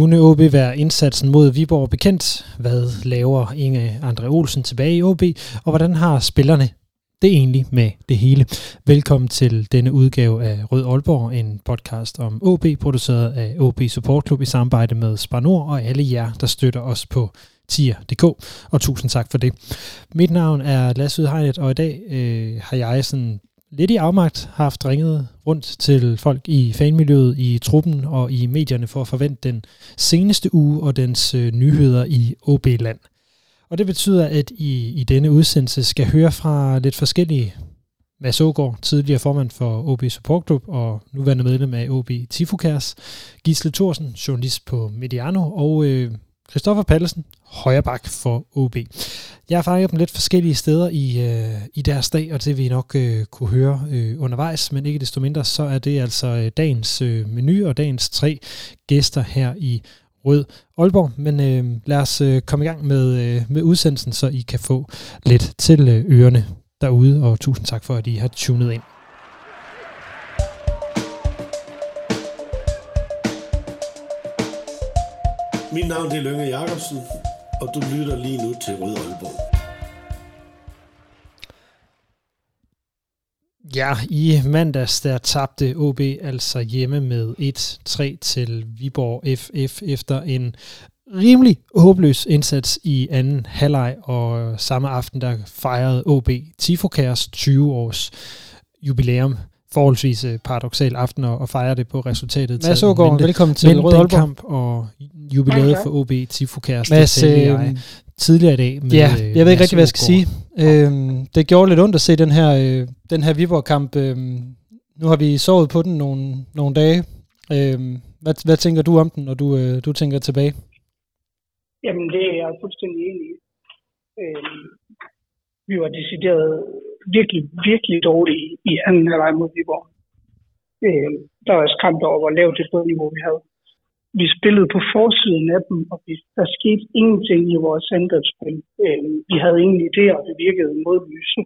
Kunne OB være indsatsen mod Viborg bekendt? Hvad laver Inge Andre Olsen tilbage i OB? Og hvordan har spillerne det egentlig med det hele? Velkommen til denne udgave af Rød Aalborg, en podcast om OB, produceret af OB Support Club i samarbejde med Spar Nord og alle jer, der støtter os på tier.dk, og tusind tak for det. Mit navn er Lasse Udhegnet, og i dag øh, har jeg sådan lidt i afmagt haft ringet rundt til folk i fanmiljøet, i truppen og i medierne for at forvente den seneste uge og dens øh, nyheder i OB-land. Og det betyder, at I i denne udsendelse skal høre fra lidt forskellige Mads Ågaard, tidligere formand for OB Support Club og nuværende medlem af OB Tifukærs, Gisle Thorsen, journalist på Mediano, og øh, Christoffer Pallesen, højre bak for OB. Jeg har fanget dem lidt forskellige steder i, øh, i deres dag, og det vil I nok øh, kunne høre øh, undervejs, men ikke desto mindre, så er det altså øh, dagens øh, menu og dagens tre gæster her i Rød Aalborg. Men øh, lad os øh, komme i gang med, øh, med udsendelsen, så I kan få lidt til øh, ørerne derude, og tusind tak for, at I har tunet ind. Mit navn er Lønge Jacobsen, og du lytter lige nu til Rød Aalborg. Ja, i mandags der tabte OB altså hjemme med 1-3 til Viborg FF efter en rimelig håbløs indsats i anden halvleg, og samme aften der fejrede OB Tifokærs 20 års jubilæum forholdsvis øh, paradoxal aften og, fejre det på resultatet. Mads Ågaard, velkommen til Rød Aalborg. kamp og jubilæet for OB Tifokærs. Mads, øh, tidligere i dag. Med, ja, øh, jeg ved ikke rigtig, hvad jeg skal sige. Øhm, det gjorde lidt ondt at se den her, øh, den her Viborg-kamp. Øhm, nu har vi sovet på den nogle, nogle dage. Øhm, hvad, hvad tænker du om den, når du, øh, du tænker tilbage? Jamen, det er jeg fuldstændig enig i. Øhm, vi var decideret virkelig, virkelig dårlige i anden halvleg mod Viborg. Øh, der var også kamp over, hvor lavt det bundniveau vi havde vi spillede på forsiden af dem, og vi, der skete ingenting i vores angrebsspil. Øh, vi havde ingen idéer, og det virkede modlyse.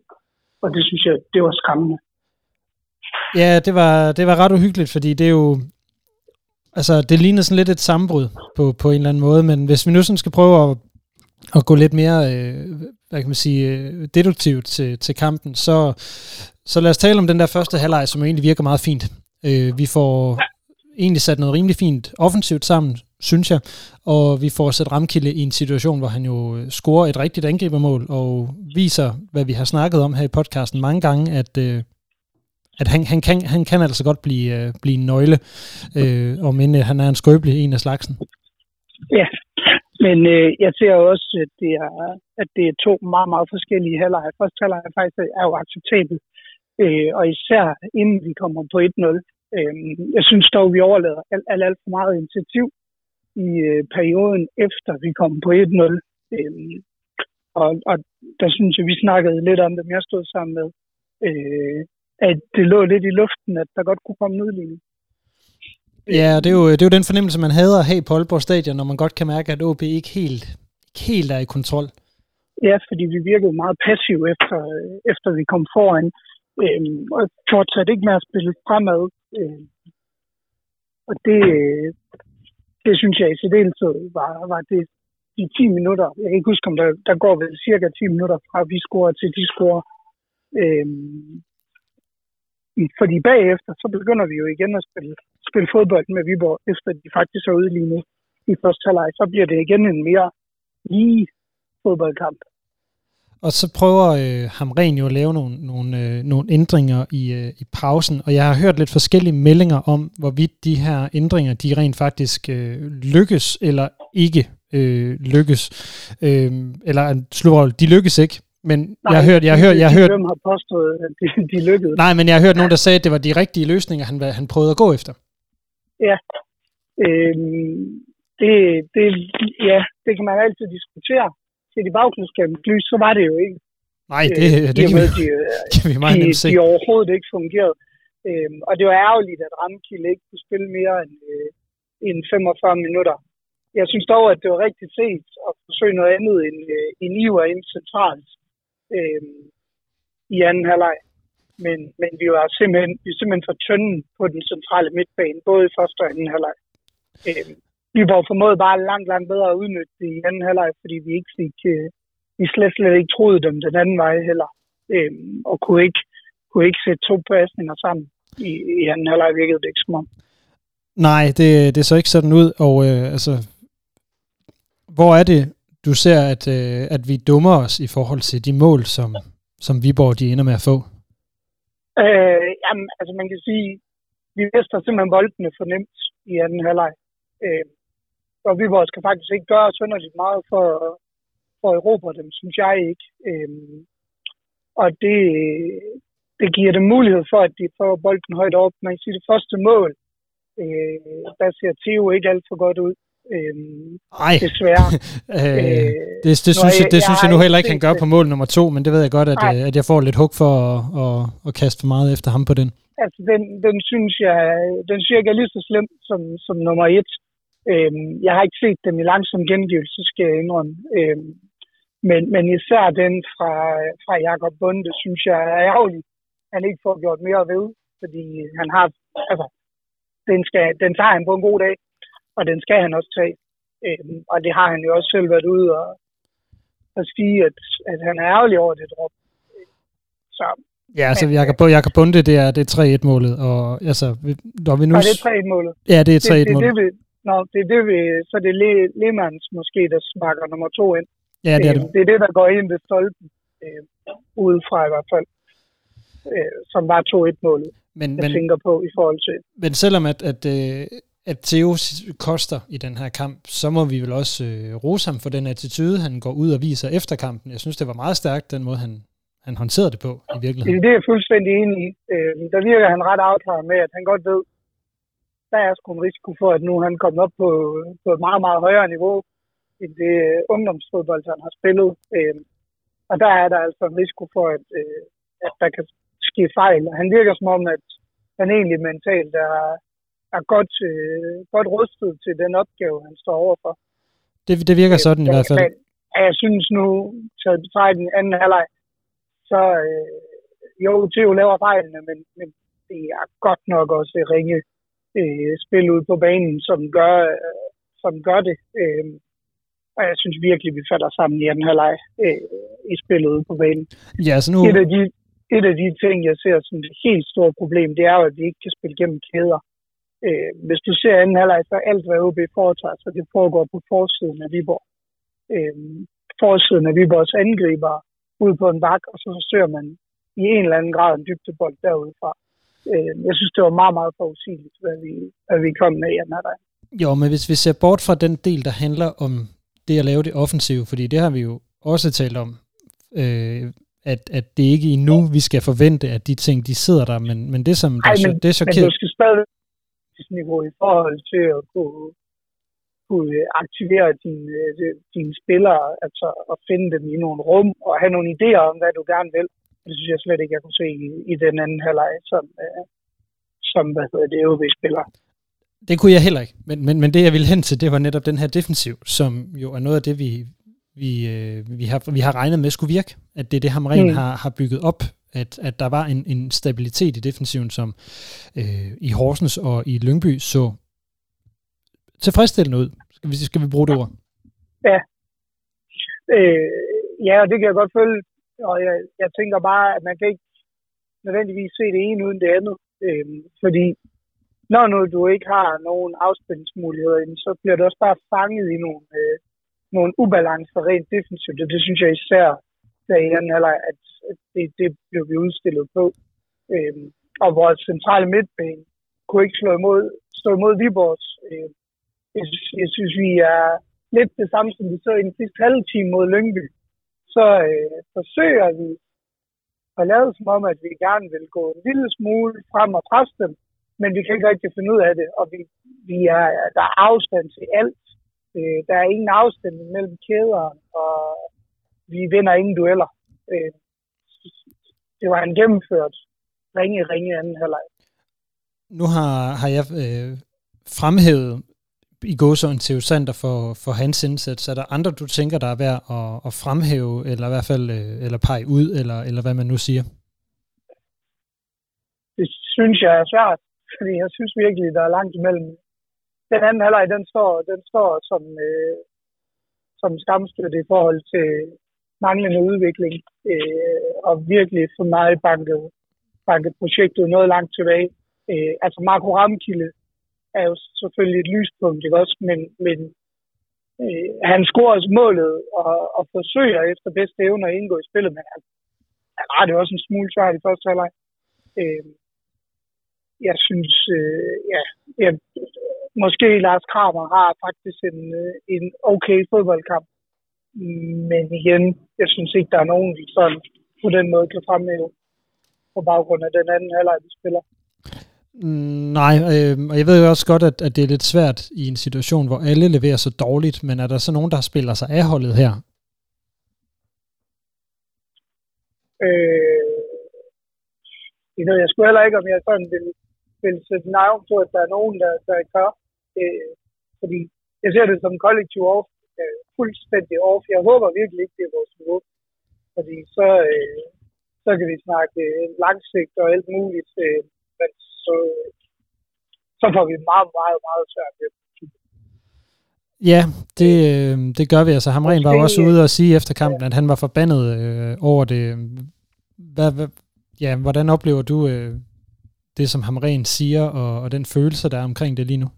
Og det synes jeg, det var skræmmende. Ja, det var, det var ret uhyggeligt, fordi det er jo... Altså, det ligner sådan lidt et sammenbrud på, på en eller anden måde, men hvis vi nu sådan skal prøve at, at gå lidt mere, øh, hvad kan man sige, øh, deduktivt til, til kampen, så, så lad os tale om den der første halvleg, som egentlig virker meget fint. Øh, vi får egentlig sat noget rimelig fint offensivt sammen, synes jeg. Og vi får sat Ramkilde i en situation, hvor han jo øh, scorer et rigtigt angribermål, og viser, hvad vi har snakket om her i podcasten mange gange, at, øh, at han, han, kan, han kan altså godt blive, øh, blive en nøgle, øh, og men øh, han er en skrøbelig en af slagsen. Ja, men øh, jeg ser også, at det, er, at det er to meget, meget forskellige halvleje. Første halvleje faktisk er jo acceptabel, øh, og især inden vi kommer på 1-0, Øh, jeg synes dog, vi overlader alt, alt, alt for meget initiativ i øh, perioden efter vi kom på 1-0. Øh, og, og der synes jeg, vi snakkede lidt om det, jeg stod sammen med, øh, at det lå lidt i luften, at der godt kunne komme en udligning. Ja, det er, jo, det er jo den fornemmelse, man havde at have på Aalborg Stadion, når man godt kan mærke, at OB ikke helt, ikke helt er i kontrol. Ja, fordi vi virkede meget passive efter, øh, efter vi kom foran, øh, og fortsatte ikke med at spille fremad. Øh, og det, øh, det synes jeg i særdeleshed var, var det de 10 minutter. Jeg kan ikke huske, om der, der går vel cirka 10 minutter fra vi scorer til de scorer. Øh, fordi bagefter, så begynder vi jo igen at spille, spille fodbold med Viborg, efter de faktisk er udlignet i første halvleg. Så bliver det igen en mere lige fodboldkamp. Og så prøver øh, Hamren jo at lave nogle, nogle, øh, nogle ændringer i, øh, i pausen, og jeg har hørt lidt forskellige meldinger om, hvorvidt de her ændringer, de rent faktisk øh, lykkes eller ikke øh, lykkes. Øh, eller slår, de lykkes ikke, men nej, jeg har hørt... Jeg har hørt, jeg har hørt har påstået, at de, de lykkedes. Nej, men jeg har hørt nogen, der sagde, at det var de rigtige løsninger, han, han prøvede at gå efter. Ja, Øh, det, det, ja, det kan man altid diskutere. Til de bagklodskabens lys, så var det jo ikke. Nej, det, øh, det kan, med, vi, de, kan vi meget de, se. De overhovedet ikke fungerede. Øh, og det var ærgerligt, at Ramkilde ikke kunne spille mere end, øh, end 45 minutter. Jeg synes dog, at det var rigtig set at forsøge noget andet end, øh, end Iver ind centralt øh, i anden halvleg. Men, men vi var simpelthen, vi var simpelthen for tynde på den centrale midtbane, både i første og anden halvleg. Øh, vi var formået bare langt, langt bedre at udnytte det i anden halvleg, fordi vi ikke fik, øh, vi slet, slet ikke troede dem den anden vej heller. Øh, og kunne ikke, kunne ikke sætte to pasninger sammen i, i anden halvleg, virkede det ikke som om. Nej, det, det så ikke sådan ud, og øh, altså, hvor er det, du ser, at, øh, at vi dummer os i forhold til de mål, som, som Viborg de ender med at få? Øh, jamen, altså man kan sige, vi mister simpelthen boldene for nemt i anden halvleg. Øh, og Viborg skal faktisk ikke gøre sønderligt meget for, for Europa, dem, synes jeg ikke. Øh, og det, det giver dem mulighed for, at de får bolden højt op. Man kan sige, det første mål, øh, der ser Theo ikke alt for godt ud. Øhm, Ej. Desværre. øh, det, det, synes, jeg, det jeg, synes jeg nu heller ikke, han gør på mål nummer to, men det ved jeg godt, at, øh, at jeg får lidt hug for at, at, at kaste for meget efter ham på den. Altså, den, den synes jeg, den synes jeg ikke er lige så slem som, som nummer et. Øhm, jeg har ikke set dem i langsom gengivelse, skal jeg indrømme. Øhm, men, men især den fra, fra Jakob Bunde, synes jeg er ærgerlig, han ikke får gjort mere ved, fordi han har, altså, den, skal, den tager han på en god dag, og den skal han også tage. Øhm, og det har han jo også selv været ude og, og sige, at, at han er ærgerlig over det drop. Så, ja, altså Jakob, Jakob Bunde, det er, det er 3-1-målet, og altså, når vi nu... Og det er 3-1-målet. Ja, det er 3-1-målet. Det, det, det, Nå, det er det, vi, så det er Le, Lehmanns måske, der smakker nummer to ind. Ja, det er det. Øh, det er det, der går ind ved stolpen, øh, udefra i hvert fald, øh, som var 2-1-målet, men, jeg men, tænker på i forhold til. Men selvom at, at, øh, at Theo koster i den her kamp, så må vi vel også øh, rose ham for den attitude, han går ud og viser efter kampen. Jeg synes, det var meget stærkt, den måde, han, han håndterede det på i virkeligheden. Det er jeg fuldstændig enig i. Øh, der virker han ret afklaret med, at han godt ved, der er sgu en risiko for, at nu han kommer op på, på et meget, meget højere niveau end det øh, ungdomsfodbold, han har spillet. Øh, og der er der altså en risiko for, at, øh, at der kan ske fejl. Han virker som om, at han egentlig mentalt er, er godt, øh, godt rustet til den opgave, han står overfor. Det, det virker sådan øh, i hvert fald. Men, jeg synes nu, til den anden halvleg, så øh, jo, Theo laver fejlene, men, men det er godt nok også ringe øh, spil ud på banen, som gør, øh, som gør det. Øh, og jeg synes virkelig, vi falder sammen i anden halvleg øh, i spillet ude på banen. Ja, så nu... et, af de, et af de ting, jeg ser som det helt store problem, det er jo, at vi ikke kan spille gennem kæder. Øh, hvis du ser anden halvleg, så alt, hvad OB foretager, så det foregår på forsiden af Viborg. Øh, forsiden af Viborgs angriber ud på en bak, og så forsøger man i en eller anden grad en dybdebold derudfra. Øh, jeg synes, det var meget, meget forudsigeligt, hvad vi, hvad vi kom med i anden halvleg. Jo, men hvis vi ser bort fra den del, der handler om det at lave det offensive, fordi det har vi jo også talt om, øh, at, at det ikke endnu, vi skal forvente, at de ting, de sidder der, men, men det som Ej, der, men, det er så men du skal stadig niveau i forhold til at kunne, kunne aktivere dine, øh, dine spillere, altså at finde dem i nogle rum og have nogle idéer om, hvad du gerne vil. Det synes jeg slet ikke, jeg kunne se i, i den anden halvleg, som, øh, som hvad hedder det, vi spiller. Det kunne jeg heller ikke, men, men, men det jeg ville hen til, det var netop den her defensiv, som jo er noget af det, vi, vi, øh, vi, har, vi har regnet med skulle virke. At det er det, Hamren mm. har, har bygget op, at, at der var en, en stabilitet i defensiven, som øh, i Horsens og i Lyngby så tilfredsstillende ud. Skal vi, skal vi bruge det ord? Ja. Øh, ja, det kan jeg godt følge. Og jeg, jeg tænker bare, at man kan ikke nødvendigvis se det ene uden det andet. Øh, fordi når nu du ikke har nogen afspændingsmuligheder, så bliver du også bare fanget i nogle, øh, nogle ubalancer rent defensivt. Og det synes jeg især, der i anden halvleg, at det, det blev vi udstillet på. Øh, og vores centrale midtbane kunne ikke slå imod, stå imod Viborgs. Øh, jeg, jeg synes, vi er lidt det samme, som vi så i den sidste halve time mod Lyngby. Så øh, forsøger vi at lave som om, at vi gerne vil gå en lille smule frem og presse dem, men vi kan ikke rigtig finde ud af det, og vi, vi er, der er afstand til alt. Øh, der er ingen afstand mellem kæderne, og vi vinder ingen dueller. Øh, det var en gennemført ringe, ringe anden halvleg. Nu har, har jeg øh, fremhævet i gåsøjne til Sander for, for hans indsats. Er der andre, du tænker, der er værd at, at fremhæve, eller i hvert fald øh, eller pege ud, eller, eller hvad man nu siger? Det synes jeg er svært, fordi jeg synes virkelig, der er langt imellem. Den anden halvleg, den står, den står som, øh, som skamstøtte i forhold til manglende udvikling, øh, og virkelig for meget banket, banket projektet noget langt tilbage. Øh, altså Marco Ramkilde er jo selvfølgelig et lyspunkt, ikke også? Men, men øh, han scorer også målet og, og forsøger efter bedste evne at indgå i spillet, men han, han har det også en smule svært i første halvleg. Øh, jeg synes, øh, ja, jeg, måske Lars Kramer har faktisk en, øh, en okay fodboldkamp, men igen, jeg synes ikke, der er nogen, der sådan på den måde kan fremhæve på baggrund af den anden halvleg, vi spiller. Nej, øh, og jeg ved jo også godt, at, at det er lidt svært i en situation, hvor alle leverer så dårligt, men er der så nogen, der spiller sig af holdet her? Øh, det ved jeg sgu heller ikke, om jeg sådan vil, vil sætte navn på, at der er nogen, der, der gør. Øh, fordi jeg ser det som kollektiv off, øh, fuldstændig off. Jeg håber virkelig ikke, det er vores niveau. Fordi så, øh, så kan vi snakke øh, langsigt og alt muligt. Øh, men så, så får vi meget, meget, meget svært ved Ja, det, øh, det gør vi. Altså, Hamren var også ude og sige efter kampen, ja. at han var forbandet øh, over det. Hvad, hvad, ja, hvordan oplever du øh, det, som Hamren siger, og, og den følelse, der er omkring det lige nu?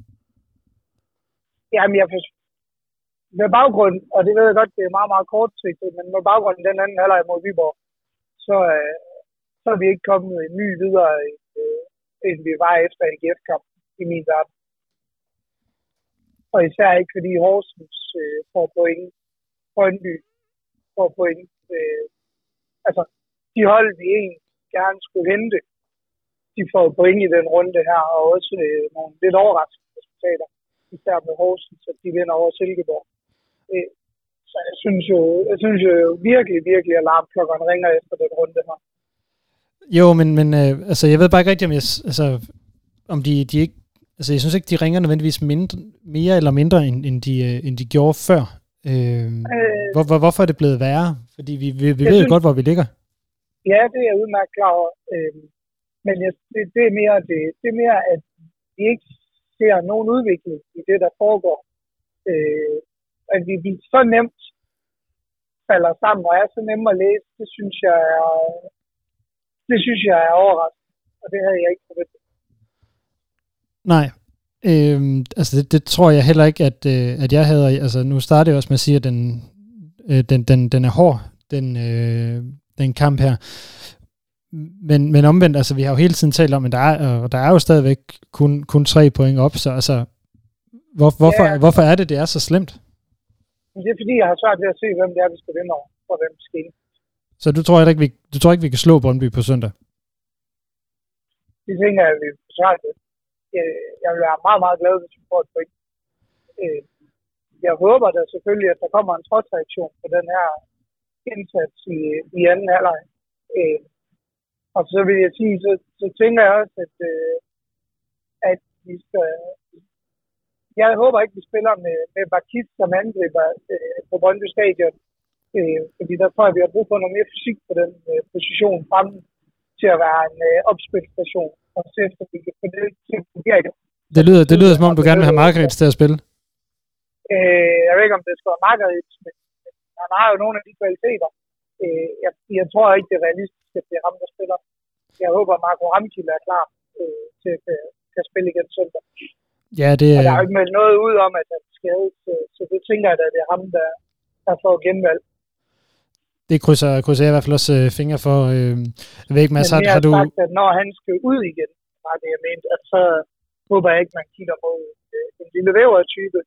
Jamen, jeg med baggrund, og det ved jeg godt, det er meget, meget kortsigtet, men med baggrund den anden halvleg mod Viborg, så, øh, så er vi ikke kommet en ny videre øh, end vi var efter AGF-kampen i min verden. Og især ikke fordi Horsens øh, får point, Brøndby får point. Øh, altså, de hold, vi egentlig gerne skulle hente, de får point i den runde her, og også øh, nogle lidt overraskende resultater, især med Horsens, at de vinder over Silkeborg. Øh, så jeg synes jo, jeg synes jo virkelig, virkelig, at alarmklokkerne ringer efter den runde her. Jo, men, men øh, altså, jeg ved bare ikke rigtigt, om, jeg, altså, om de, de ikke... Altså, jeg synes ikke, de ringer nødvendigvis mindre, mere eller mindre, end, end, de, øh, end de gjorde før. Øh, øh, hvor, hvor, hvorfor er det blevet værre? Fordi vi, vi, vi ved synes, godt, hvor vi ligger. Ja, det er jeg udmærket klar over. Øh, men jeg, det, det, er mere, det, det er mere, at vi ikke ser nogen udvikling i det, der foregår. Øh, at vi, vi så nemt falder sammen og er så nemme at læse, det synes jeg er, det synes jeg er overraskende, og det havde jeg ikke forventet. Nej, Øhm, altså det, det tror jeg heller ikke, at, øh, at jeg havde. Altså nu startede jeg også med at sige, at den, øh, den, den, den er hård, den, øh, den kamp her. Men, men omvendt, altså vi har jo hele tiden talt om, at der er, og der er jo stadigvæk kun, kun tre point op, så altså, hvor, hvorfor, ja. hvorfor er det, det er så slemt? Det er fordi, jeg har svært ved at se, hvem det er, vi skal vinde over, og hvem skal så du tror ikke, vi, du tror ikke, vi kan slå Brøndby på søndag? Det tænker jeg, at vi forsvarer det. Jeg vil være meget, meget glad, hvis vi får et point. Øh, jeg håber da selvfølgelig, at der kommer en trodsreaktion på den her indsats i, i anden halvleg. Øh, og så vil jeg sige, så, så tænker jeg også, at, øh, at vi skal... Jeg håber ikke, vi spiller med, med Bakis som angriber på Brøndby Stadion Øh, fordi der tror jeg, vi har brug for noget mere fysik på den øh, position frem til at være en øh, opspilstation. Og så efter vi kan få det til at fungere. Det lyder, det lyder som om, du gerne vil have Margaret til at spille. Øh, jeg ved ikke, om det skal være Margaret, men han har jo nogle af de kvaliteter. Øh, jeg, jeg tror ikke, det er realistisk, at det er ham, der spiller. Jeg håber, at Marco Ramkilde er klar øh, til at kan, kan spille igen søndag. Ja, det er... Og der er jo ikke meldt noget ud om, at han er skadet, så, så det tænker jeg, at det er ham, der, der får genvalg det krydser, krydser jeg i hvert fald også øh, fingre for. Øh, jeg ved ikke, Mads, har, har du... Sagt, at når han skal ud igen, var det, jeg mente, at så håber jeg ikke, man kigger mod øh, en lille væver-type.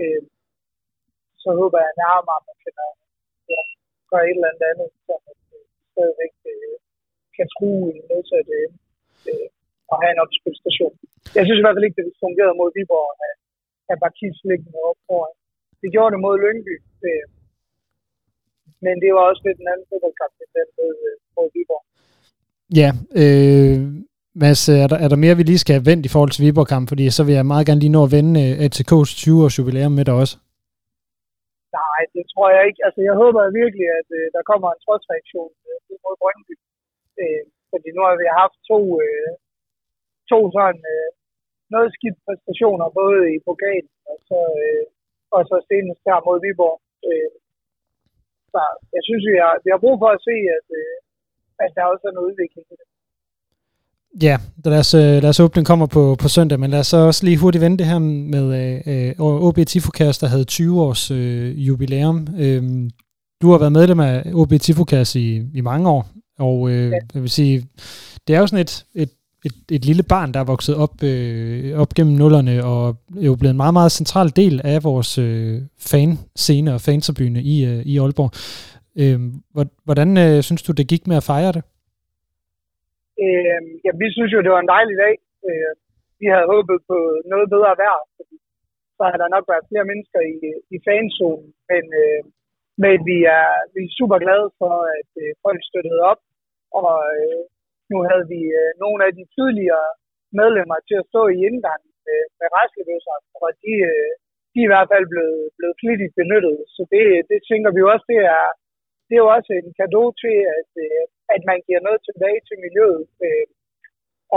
Øh, så håber jeg nærmere, at man kan ja, gøre et eller andet andet, så man øh, stadigvæk øh, kan true i modsat øh, øh, og have en opspilstation. Jeg synes i hvert fald ikke, det fungerede mod Viborg at have Bakis liggende op foran. Det gjorde det mod Lyngby. Øh, men det var også lidt en anden fodboldkamp, end den mod, øh, mod Viborg. Ja, øh, Mads, er der, er der mere, vi lige skal have vendt i forhold til Viborg-kamp? Fordi så vil jeg meget gerne lige nå at vende øh, ATK's 20-års jubilæum med dig også. Nej, det tror jeg ikke. Altså, jeg håber virkelig, at øh, der kommer en trodsreaktion øh, mod Brøndby. Øh, fordi nu har vi haft to, øh, to sådan øh, noget skidt præstationer, både i pokalen og så, øh, og så senest her mod Viborg. Øh, så jeg synes, vi har, vi har brug for at se, at, øh, at der også er noget udvikling i det. Ja, lad os, øh, lad os håbe, den kommer på, på søndag, men lad os så også lige hurtigt vende det her med øh, OB Tifokast, der havde 20 års øh, jubilæum. Øh, du har været medlem af OB Tifokast i, i mange år, og øh, ja. jeg vil sige, det er jo sådan et, et, et, et lille barn, der er vokset op, øh, op gennem nullerne, og er jo blevet en meget, meget central del af vores øh, fanscene og fanserbyen i, øh, i Aalborg. Øh, hvordan øh, synes du, det gik med at fejre det? Øh, ja, vi synes jo, det var en dejlig dag. Øh, vi havde håbet på noget bedre vejr, fordi så har der nok været flere mennesker i, i fanzonen. Men, øh, men vi, er, vi er super glade for, at øh, folk støttede op. Og øh, nu havde vi øh, nogle af de tidligere medlemmer til at stå i indgangen med, med rejseløser, og de, øh, de er i hvert fald blevet, blevet flittigt benyttet. Så det, det tænker vi også, det er, det er jo også en gave til, at, øh, at man giver noget tilbage til miljøet. Øh,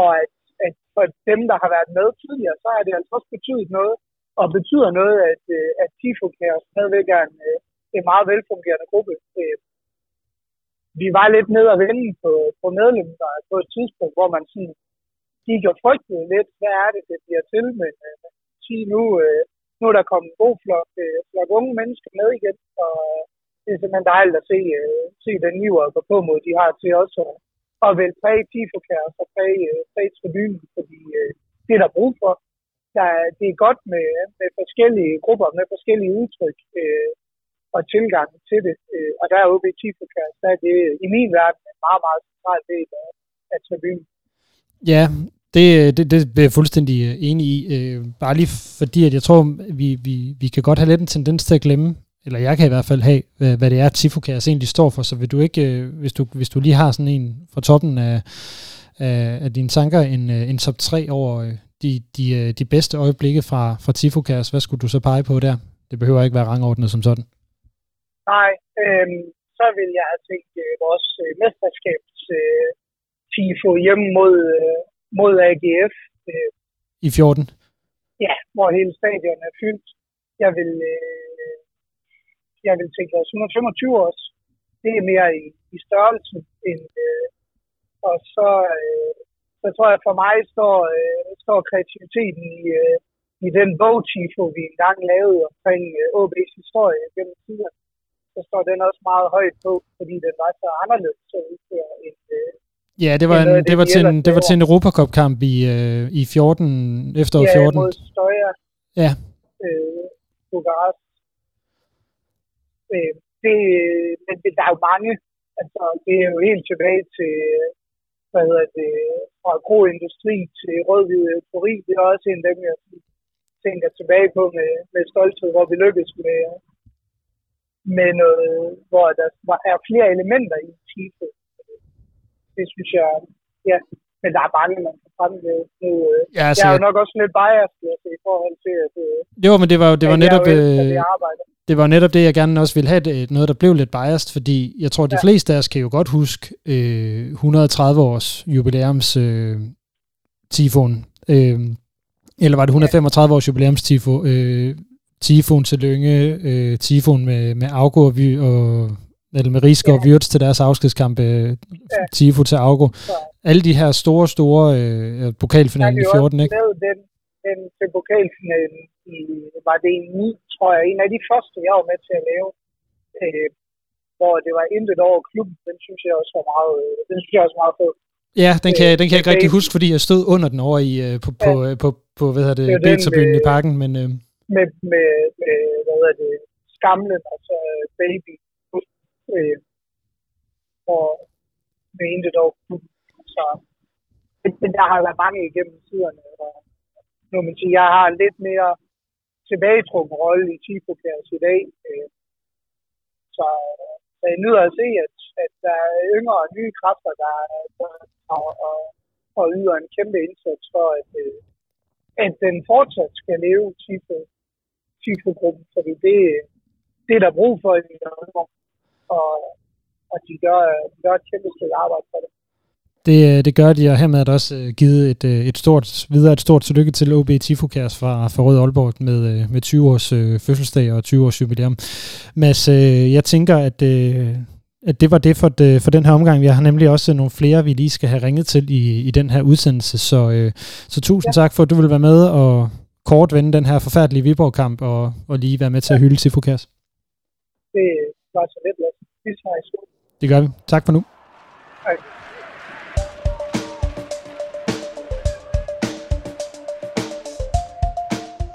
og at, at for dem, der har været med tidligere, så har det altså også betydet noget, og betyder noget, at, øh, at TIFO kan stadigvæk er en, øh, en meget velfungerende gruppe. Øh, vi var lidt nede og vende på, på medlemmer på et tidspunkt, hvor man sådan gik og frygtede lidt, hvad er det, det bliver til, men uh, sige nu, uh, nu er der kommet en god flok, uh, flok unge mennesker med igen, og øh, det er simpelthen dejligt at se, se den nye og gå på mod, de har til også at, at vælge præge tifokær og præge, uh, præge tribunen, fordi uh, det er der brug for. Der, det er godt med, med forskellige grupper, med forskellige udtryk Øh, og tilgangen til det. Øh, og der er OB tifokær, der er det øh, i min verden en meget, meget central del af, af tribunen. Ja, det, det, det er jeg fuldstændig øh, enig i. Øh, bare lige fordi, at jeg tror, vi, vi, vi kan godt have lidt en tendens til at glemme, eller jeg kan i hvert fald have, hvad, hvad det er, Tifokas egentlig står for, så vil du ikke, øh, hvis du, hvis du lige har sådan en fra toppen af, af, af dine tanker, en, en top 3 over de, de, de bedste øjeblikke fra, fra Tifokas, hvad skulle du så pege på der? Det behøver ikke være rangordnet som sådan. Nej, øh, så vil jeg have tænkt øh, vores øh, mesterskabs øh, Tifo hjemme mod, øh, mod AGF. Øh, I 14? Ja, hvor hele stadion er fyldt. Jeg vil, øh, jeg vil tænke os 125 års. Det er mere i, i størrelse end, øh, og så, øh, så tror jeg for mig står, øh, står kreativiteten i, øh, i den bogtifo, vi engang lavede omkring øh, OB's historie gennem tiden. Så står den også meget højt på, fordi den var så anderledes så end, øh, Ja, det var, en, det, det, var til en, det var til en Europacup-kamp i, øh, i 14, efter ja, 14. Ja, mod Støjer. Ja. Øh, Bukarest øh, det, men det, der er jo mange. Altså, det er jo helt tilbage til, hvad hedder det, fra groindustri til rødhvid eufori. Det er også en af dem, jeg tænker tilbage på med, med stolthed, hvor vi lykkedes med, med noget, hvor der er flere elementer i TIFO. Det synes jeg, ja, men der er mange, man kan fremhæve. Nu, ja, altså, jeg er jo nok også lidt biased altså, i forhold til, at jo, men det var, det var netop, øh, det var netop det, jeg gerne også ville have, det, noget, der blev lidt biased, fordi jeg tror, de ja. fleste af os kan jo godt huske øh, 130 års jubilæums øh, tifon. Øh, eller var det 135 års jubilæums tifo? Øh, tifon til Lønge, øh, tifon med, med Augo og, Vy, og eller med Riske ja. og Wirtz til deres afskedskamp, øh, ja. tifo til Augo. Ja. Alle de her store, store øh, pokalfinalen i 14, ikke? Den, den til pokalfinalen i, var det i 9, tror jeg, en af de første, jeg var med til at lave, øh, hvor det var intet over klubben, den synes jeg også var meget, øh, den synes jeg også var meget fed. Ja, den kan, øh, den kan jeg ikke rigtig huske, fordi jeg stod under den over i, øh, på, på, ja. på, på, hvad hedder det, det Beta-byen i parken, men... Øh. Med, med, med, hvad hedder det, skamlen, altså baby, øh, og mente dog. Hmm, så men der har været mange igennem tiderne, og nu man sige, jeg har lidt mere tilbagetrukken rolle i tifo i dag. Øh, så, så jeg nyder at se, at, at der er yngre og nye kræfter, der, der og, og, og yder en kæmpe indsats for, at, øh, at den fortsat skal leve Tifo, Tifo-gruppen, fordi det, det er der brug for i og, og de gør, de gør et kæmpe stykke arbejde for det. Det, det gør de, og hermed er der også øh, givet et, øh, et stort, videre et stort tillykke til OB Tifokærs fra, fra Rød Aalborg med, øh, med 20 års øh, fødselsdag og 20 års jubilæum. Mads, øh, jeg tænker, at, øh, at det var det for, det for den her omgang. Vi har nemlig også nogle flere, vi lige skal have ringet til i, i den her udsendelse, så, øh, så tusind ja. tak for, at du vil være med og kort vende den her forfærdelige Viborg-kamp og, og lige være med til at hylde Tifokærs. Det var så lidt. Det gør vi. Tak for nu. Hej.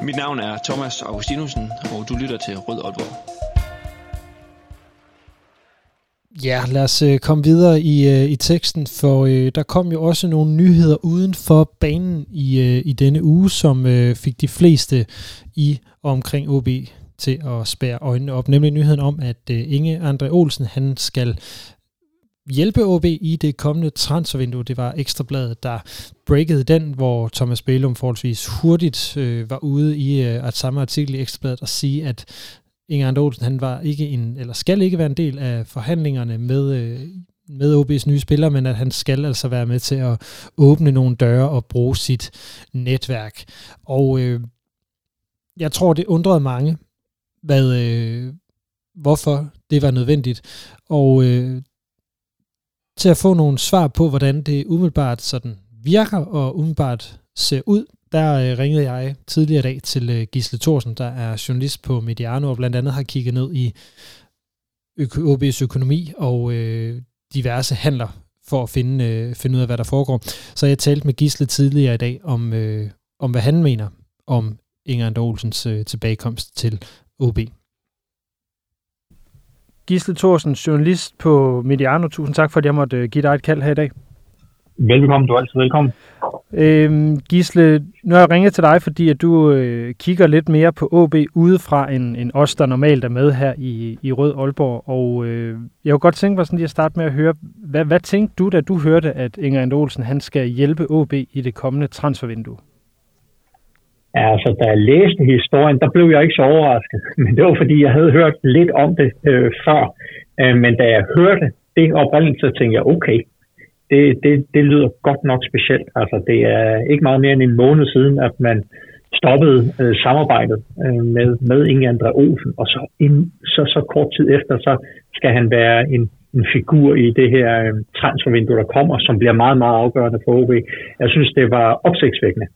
Mit navn er Thomas Augustinusen, og du lytter til Rød Aalborg. Ja, lad os øh, komme videre i, øh, i teksten, for øh, der kom jo også nogle nyheder uden for banen i, øh, i denne uge, som øh, fik de fleste i og omkring OB til at spære øjnene op. Nemlig nyheden om, at øh, Inge Andre Olsen han skal hjælpe OB i det kommende transfervindue. Det var Ekstrabladet, der breakede den, hvor Thomas Bælum forholdsvis hurtigt øh, var ude i øh, at samme artikel i Ekstrabladet og sige, at Inger Ander Olsen, han var ikke en, eller skal ikke være en del af forhandlingerne med, øh, med OB's nye spiller, men at han skal altså være med til at åbne nogle døre og bruge sit netværk. Og øh, jeg tror, det undrede mange, hvad, øh, hvorfor det var nødvendigt. Og øh, til at få nogle svar på, hvordan det umiddelbart sådan virker og umiddelbart ser ud, der øh, ringede jeg tidligere i dag til øh, Gisle Thorsen, der er journalist på Mediano og blandt andet har kigget ned i OB's økonomi og øh, diverse handler for at finde, øh, finde ud af, hvad der foregår. Så jeg talte med Gisle tidligere i dag om, øh, om hvad han mener om Inger Olsens øh, tilbagekomst til OB. Gisle Thorsen, journalist på Mediano. Tusind tak for, at jeg måtte øh, give dig et kald her i dag. Velkommen, du er altid velkommen. Øhm, Gisle, nu har jeg ringet til dig, fordi at du øh, kigger lidt mere på OB udefra end, end os, der normalt er med her i, i Rød Aalborg. Og øh, jeg kunne godt tænke mig sådan lige at starte med at høre, hvad, hvad tænkte du, da du hørte, at Inger Olsen han skal hjælpe OB i det kommende transfervindue? Ja, altså, da jeg læste historien, der blev jeg ikke så overrasket. Men det var, fordi jeg havde hørt lidt om det øh, før. Øh, men da jeg hørte det oprindeligt, så tænkte jeg, okay, det, det, det lyder godt nok specielt. Altså, det er ikke meget mere end en måned siden, at man stoppede øh, samarbejdet øh, med, med Inge Andre Olsen, og så, in, så, så kort tid efter, så skal han være en, en figur i det her øh, transfervindue, der kommer, som bliver meget, meget afgørende for OB. Jeg synes, det var opsigtsvækkende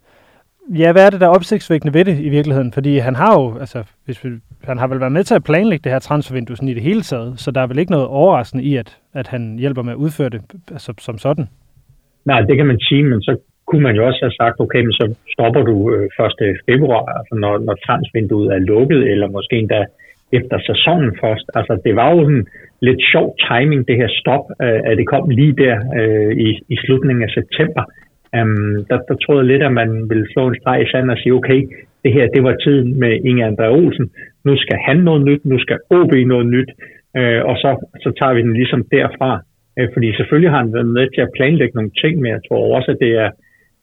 ja, hvad er det, der er opsigtsvækkende ved det i virkeligheden? Fordi han har jo, altså, hvis vi, han har vel været med til at planlægge det her transfervindue sådan i det hele taget, så der er vel ikke noget overraskende i, at, at han hjælper med at udføre det altså, som sådan? Nej, det kan man sige, men så kunne man jo også have sagt, okay, men så stopper du øh, 1. februar, altså når, når transfervinduet er lukket, eller måske endda efter sæsonen først. Altså, det var jo en lidt sjov timing, det her stop, øh, at det kom lige der øh, i, i slutningen af september. Um, der, der troede jeg lidt, at man ville slå en streg i sand og sige, okay, det her, det var tiden med Inge André Olsen. Nu skal han noget nyt, nu skal OB noget nyt, øh, og så, så tager vi den ligesom derfra. Øh, fordi selvfølgelig har han været med til at planlægge nogle ting, men jeg tror også, at det er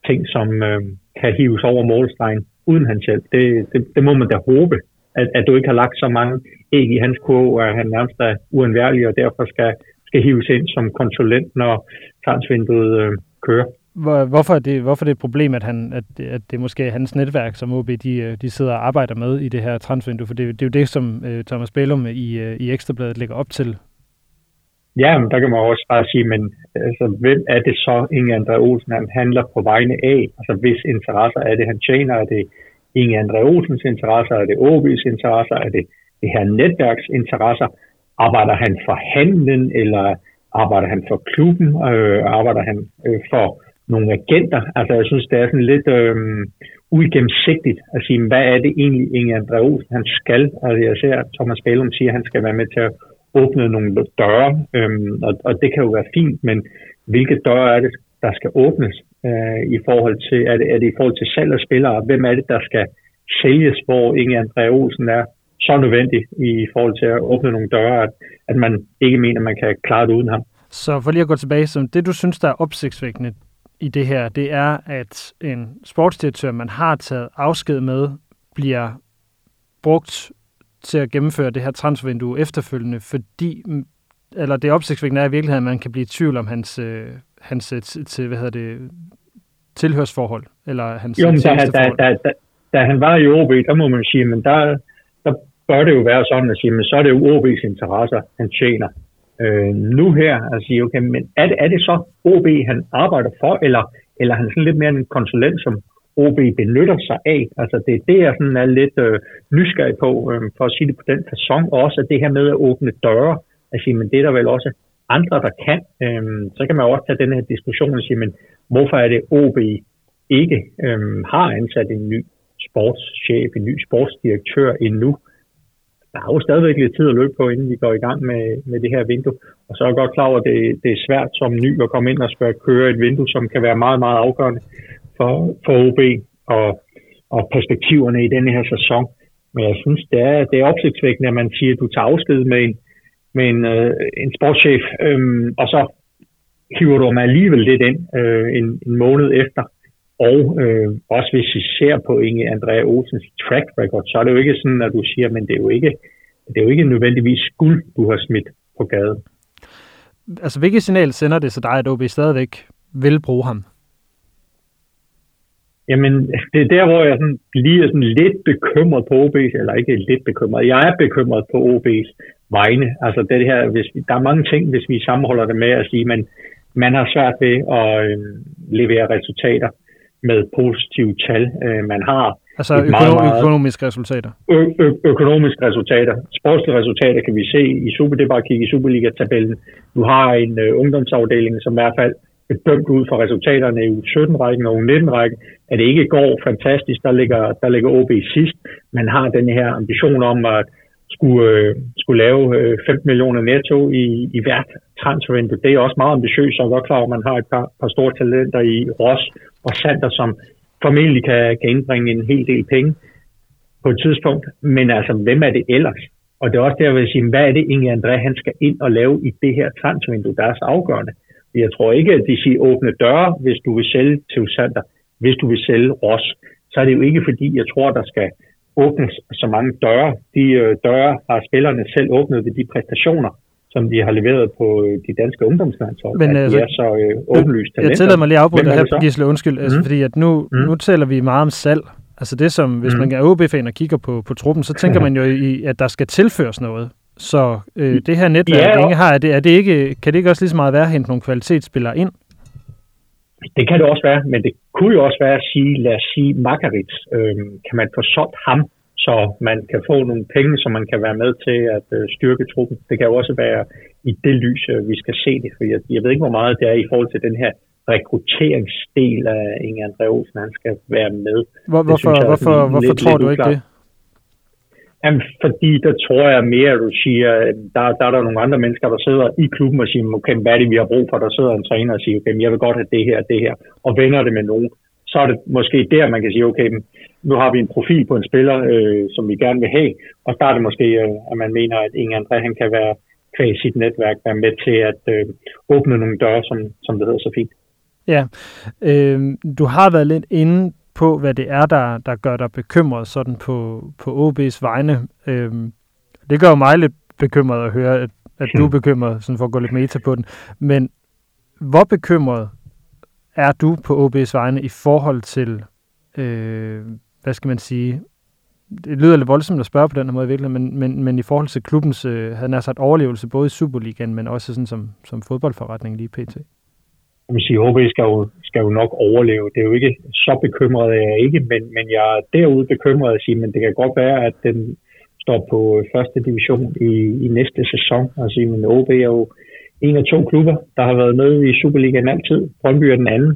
ting, som øh, kan hives over målstregen uden hans hjælp. Det, det, det må man da håbe, at, at du ikke har lagt så mange æg i hans kurve, at han nærmest er uundværlig, og derfor skal, skal hives ind som konsulent, når transvinduet øh, kører. Hvor, hvorfor, er det, hvorfor er det et problem, at, han, at, at det måske er hans netværk, som OB de, øh, de sidder og arbejder med i det her transvindue? For det, det er jo det, som uh, Thomas Bælum i, uh, i Ekstrabladet lægger op til. Ja, men der kan man også bare sige, men altså, hvem er det så, Inge André Olsen, han handler på vegne af? Altså, hvis interesser er det, han tjener? Er det Inge André Olsens interesser? Er det OB's interesser? Er det det her netværks interesser? Arbejder han for handlen, eller arbejder han for klubben? Øh, arbejder han øh, for nogle agenter. Altså jeg synes, det er sådan lidt øh, uigennemsigtigt at sige, hvad er det egentlig Inge André Olsen, han skal. Altså jeg ser, at Thomas Bælum siger, at han skal være med til at åbne nogle døre, øh, og, og det kan jo være fint, men hvilke døre er det, der skal åbnes øh, i forhold til, er det, er det i forhold til salg af spillere? Hvem er det, der skal sælges, hvor Inge André Olsen er så nødvendig i forhold til at åbne nogle døre, at, at man ikke mener, man kan klare det uden ham. Så for lige at gå tilbage, så det du synes, der er opsigtsvækkende i det her, det er, at en sportsdirektør, man har taget afsked med, bliver brugt til at gennemføre det her transfervindue efterfølgende, fordi eller det opsigtsvækkende er i virkeligheden, at man kan blive i tvivl om hans, øh, hans øh, til, hvad hedder det, tilhørsforhold, eller hans jo, men da, da, da, da, han var i OB, der må man sige, men der, der bør det jo være sådan at sige, men så er det jo OB's interesser, han tjener. Øh, nu her, at sige, okay, men er det, er det så OB, han arbejder for, eller, eller er han sådan lidt mere en konsulent, som OB benytter sig af. Altså det er det, jeg sådan er lidt øh, nysgerrig på, øh, for at sige det på den façon, og også det her med at åbne døre, at sige, men det er der vel også andre, der kan. Øh, så kan man også tage den her diskussion og sige, men hvorfor er det OB ikke øh, har ansat en ny sportschef, en ny sportsdirektør endnu? Der er jo stadigvæk lidt tid at løbe på, inden vi går i gang med, med det her vindue. Og så er jeg godt klar over, at det, det er svært som ny at komme ind og spørge køre et vindue, som kan være meget, meget afgørende for, for OB og, og perspektiverne i denne her sæson. Men jeg synes, det er, det er opsigtsvækkende, at man siger, at du tager afsked med en, med en, øh, en sportschef, øh, og så hiver du mig alligevel lidt ind øh, en, en måned efter. Og øh, også hvis vi ser på Inge Andrea Olsens track record, så er det jo ikke sådan, at du siger, men det er jo ikke, det er jo ikke nødvendigvis skuld, du har smidt på gaden. Altså, hvilket signal sender det så dig, at OB stadigvæk vil bruge ham? Jamen, det er der, hvor jeg sådan, lige er sådan lidt bekymret på OB's, eller ikke lidt bekymret, jeg er bekymret på OB's vegne. Altså det her, hvis, der er mange ting, hvis vi sammenholder det med at sige, men man har svært ved at øh, levere resultater med positive tal. Øh, man har Altså økonom, meget, meget økonomiske resultater? Ø- ø- økonomiske resultater. Sportslige resultater kan vi se i Super, det er bare at kigge i Superliga-tabellen. Du har en øh, ungdomsafdeling, som i hvert fald bedømt ud fra resultaterne i U17-rækken og U19-rækken, at det ikke går fantastisk. Der ligger, der ligger OB sidst. Man har den her ambition om at skulle, øh, skulle lave øh, 15 millioner netto i, i hvert transfervindue. Det er også meget ambitiøst, og jeg er godt klar at man har et par, par store talenter i Ross og Sander, som formentlig kan, kan indbringe en hel del penge på et tidspunkt. Men altså, hvem er det ellers? Og det er også der, jeg vil sige, hvad er det egentlig, André, han skal ind og lave i det her transfervindue, der er så afgørende. Jeg tror ikke, at de siger åbne døre, hvis du vil sælge til Sander, hvis du vil sælge Ross. Så er det jo ikke fordi, jeg tror, der skal åbnes så mange døre. De øh, døre har spillerne selv åbnet ved de præstationer, som de har leveret på øh, de danske ungdomslandshold. Men, altså, de er så øh, åbenlyst talenter. Jeg tillader mig lige at afbryde dig her, Gisle, undskyld, altså, mm. fordi at nu, mm. nu taler vi meget om salg. Altså det som, hvis mm. man er OB-fan og kigger på, på truppen, så tænker man jo i, at der skal tilføres noget. Så øh, det her netværk, ja, Inge har, er det, er det ikke, kan det ikke også lige så meget være at hente nogle kvalitetsspillere ind? Det kan det også være, men det kunne jo også være at sige, lad os sige, Margarit, øh, kan man få solgt ham, så man kan få nogle penge, så man kan være med til at øh, styrke truppen. Det kan jo også være i det lys, øh, vi skal se det, for jeg, jeg ved ikke, hvor meget det er i forhold til den her rekrutteringsdel af Inge André Olsen, han skal være med. Hvor, hvorfor, jeg, hvorfor, hvorfor lidt, tror lidt du ikke det? Jamen, fordi der tror jeg mere, at du siger, der, der er der nogle andre mennesker, der sidder i klubben og siger, okay, hvad er det, vi har brug for? Der sidder en træner og siger, okay, jeg vil godt have det her det her, og vender det med nogen. Så er det måske der, man kan sige, okay, nu har vi en profil på en spiller, øh, som vi gerne vil have, og der er det måske, øh, at man mener, at Inge André, han kan være kvæg sit netværk, være med til at øh, åbne nogle døre, som, som det hedder så fint. Ja, øh, du har været lidt inde på, hvad det er, der, der gør dig bekymret sådan på, på OB's vegne. Øhm, det gør jo mig lidt bekymret at høre, at, at du er bekymret, sådan for at gå lidt meta på den. Men hvor bekymret er du på OB's vegne i forhold til, øh, hvad skal man sige, det lyder lidt voldsomt at spørge på den her måde virkelig, men, men, men i forhold til klubbens, øh, havde nær sagt overlevelse, både i Superligaen, men også sådan som, som fodboldforretning lige pt jeg vil sige, HB skal jo, skal jo nok overleve. Det er jo ikke så bekymret, er ikke, men, men jeg er derude bekymret at sige, men det kan godt være, at den står på øh, første division i, i næste sæson. Altså, men OB er jo en af to klubber, der har været med i Superligaen altid. Brøndby er den anden.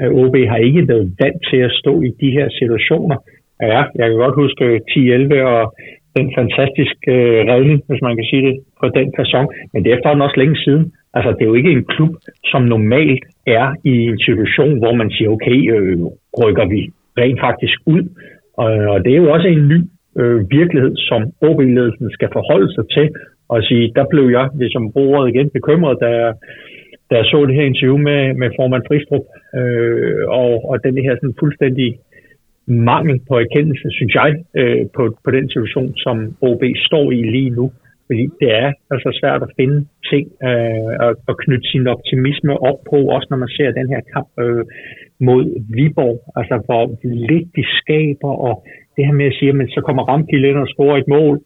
OB har ikke været vant til at stå i de her situationer. Ja, jeg kan godt huske 10-11 og den fantastiske øh, redning, hvis man kan sige det, på den person. Men det er efterhånden også længe siden. Altså, det er jo ikke en klub, som normalt er i en situation, hvor man siger, okay, øh, rykker vi rent faktisk ud. Og, og det er jo også en ny øh, virkelighed, som OB-ledelsen skal forholde sig til. Og sige, der blev jeg, hvis jeg bruger igen, bekymret, da jeg, da jeg så det her interview med, med formand Fristrup, øh, og, og den her sådan fuldstændig mangel på erkendelse, synes jeg, øh, på, på den situation, som OB står i lige nu. Fordi det er altså svært at finde ting øh, og, og knytte sin optimisme op på, også når man ser den her kamp øh, mod Viborg, altså hvor lidt de skaber, og det her med at sige, at så kommer Ramkilde ind og scorer et mål.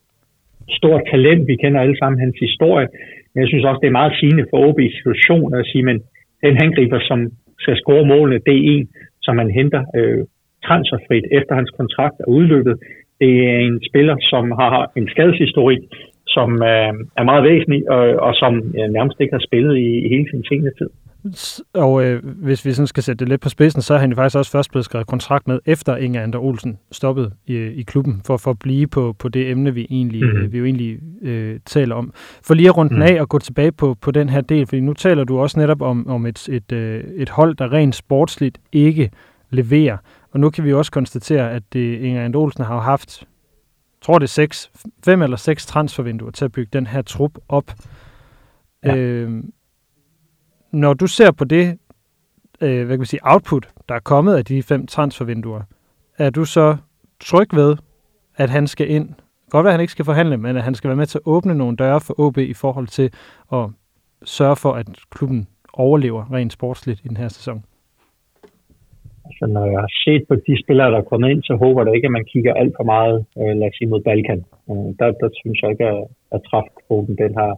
Stort talent, vi kender alle sammen hans historie. Men jeg synes også, det er meget sigende for OB situation at sige, men den angriber, som skal score målene, det er en, som man henter øh, transferfrit efter hans kontrakt er udløbet. Det er en spiller, som har en skadeshistorik, som øh, er meget væsentlig, og, og som øh, nærmest ikke har spillet i, i hele sin senere tid. Og øh, hvis vi sådan skal sætte det lidt på spidsen, så er han jo faktisk også først blevet skrevet kontrakt med, efter Inger Ander Olsen stoppede i, i klubben, for, for at blive på, på det emne, vi egentlig, mm. øh, vi jo egentlig øh, taler om. For lige at runde mm. af og gå tilbage på, på den her del, fordi nu taler du også netop om, om et, et, øh, et hold, der rent sportsligt ikke leverer. Og nu kan vi også konstatere, at det, Inger Ander Olsen har haft tror det er seks, fem eller seks transfervinduer til at bygge den her trup op. Ja. Øh, når du ser på det, øh, hvad kan man sige, output, der er kommet af de fem transfervinduer, er du så tryg ved, at han skal ind? Godt være, at han ikke skal forhandle, men at han skal være med til at åbne nogle døre for OB i forhold til at sørge for, at klubben overlever rent sportsligt i den her sæson. Altså, når jeg har set på de spillere, der er kommet ind, så håber jeg ikke, at man kigger alt for meget, øh, lad os sige, mod Balkan. Øh, der, der synes jeg ikke, at, at træfkvoten, den har,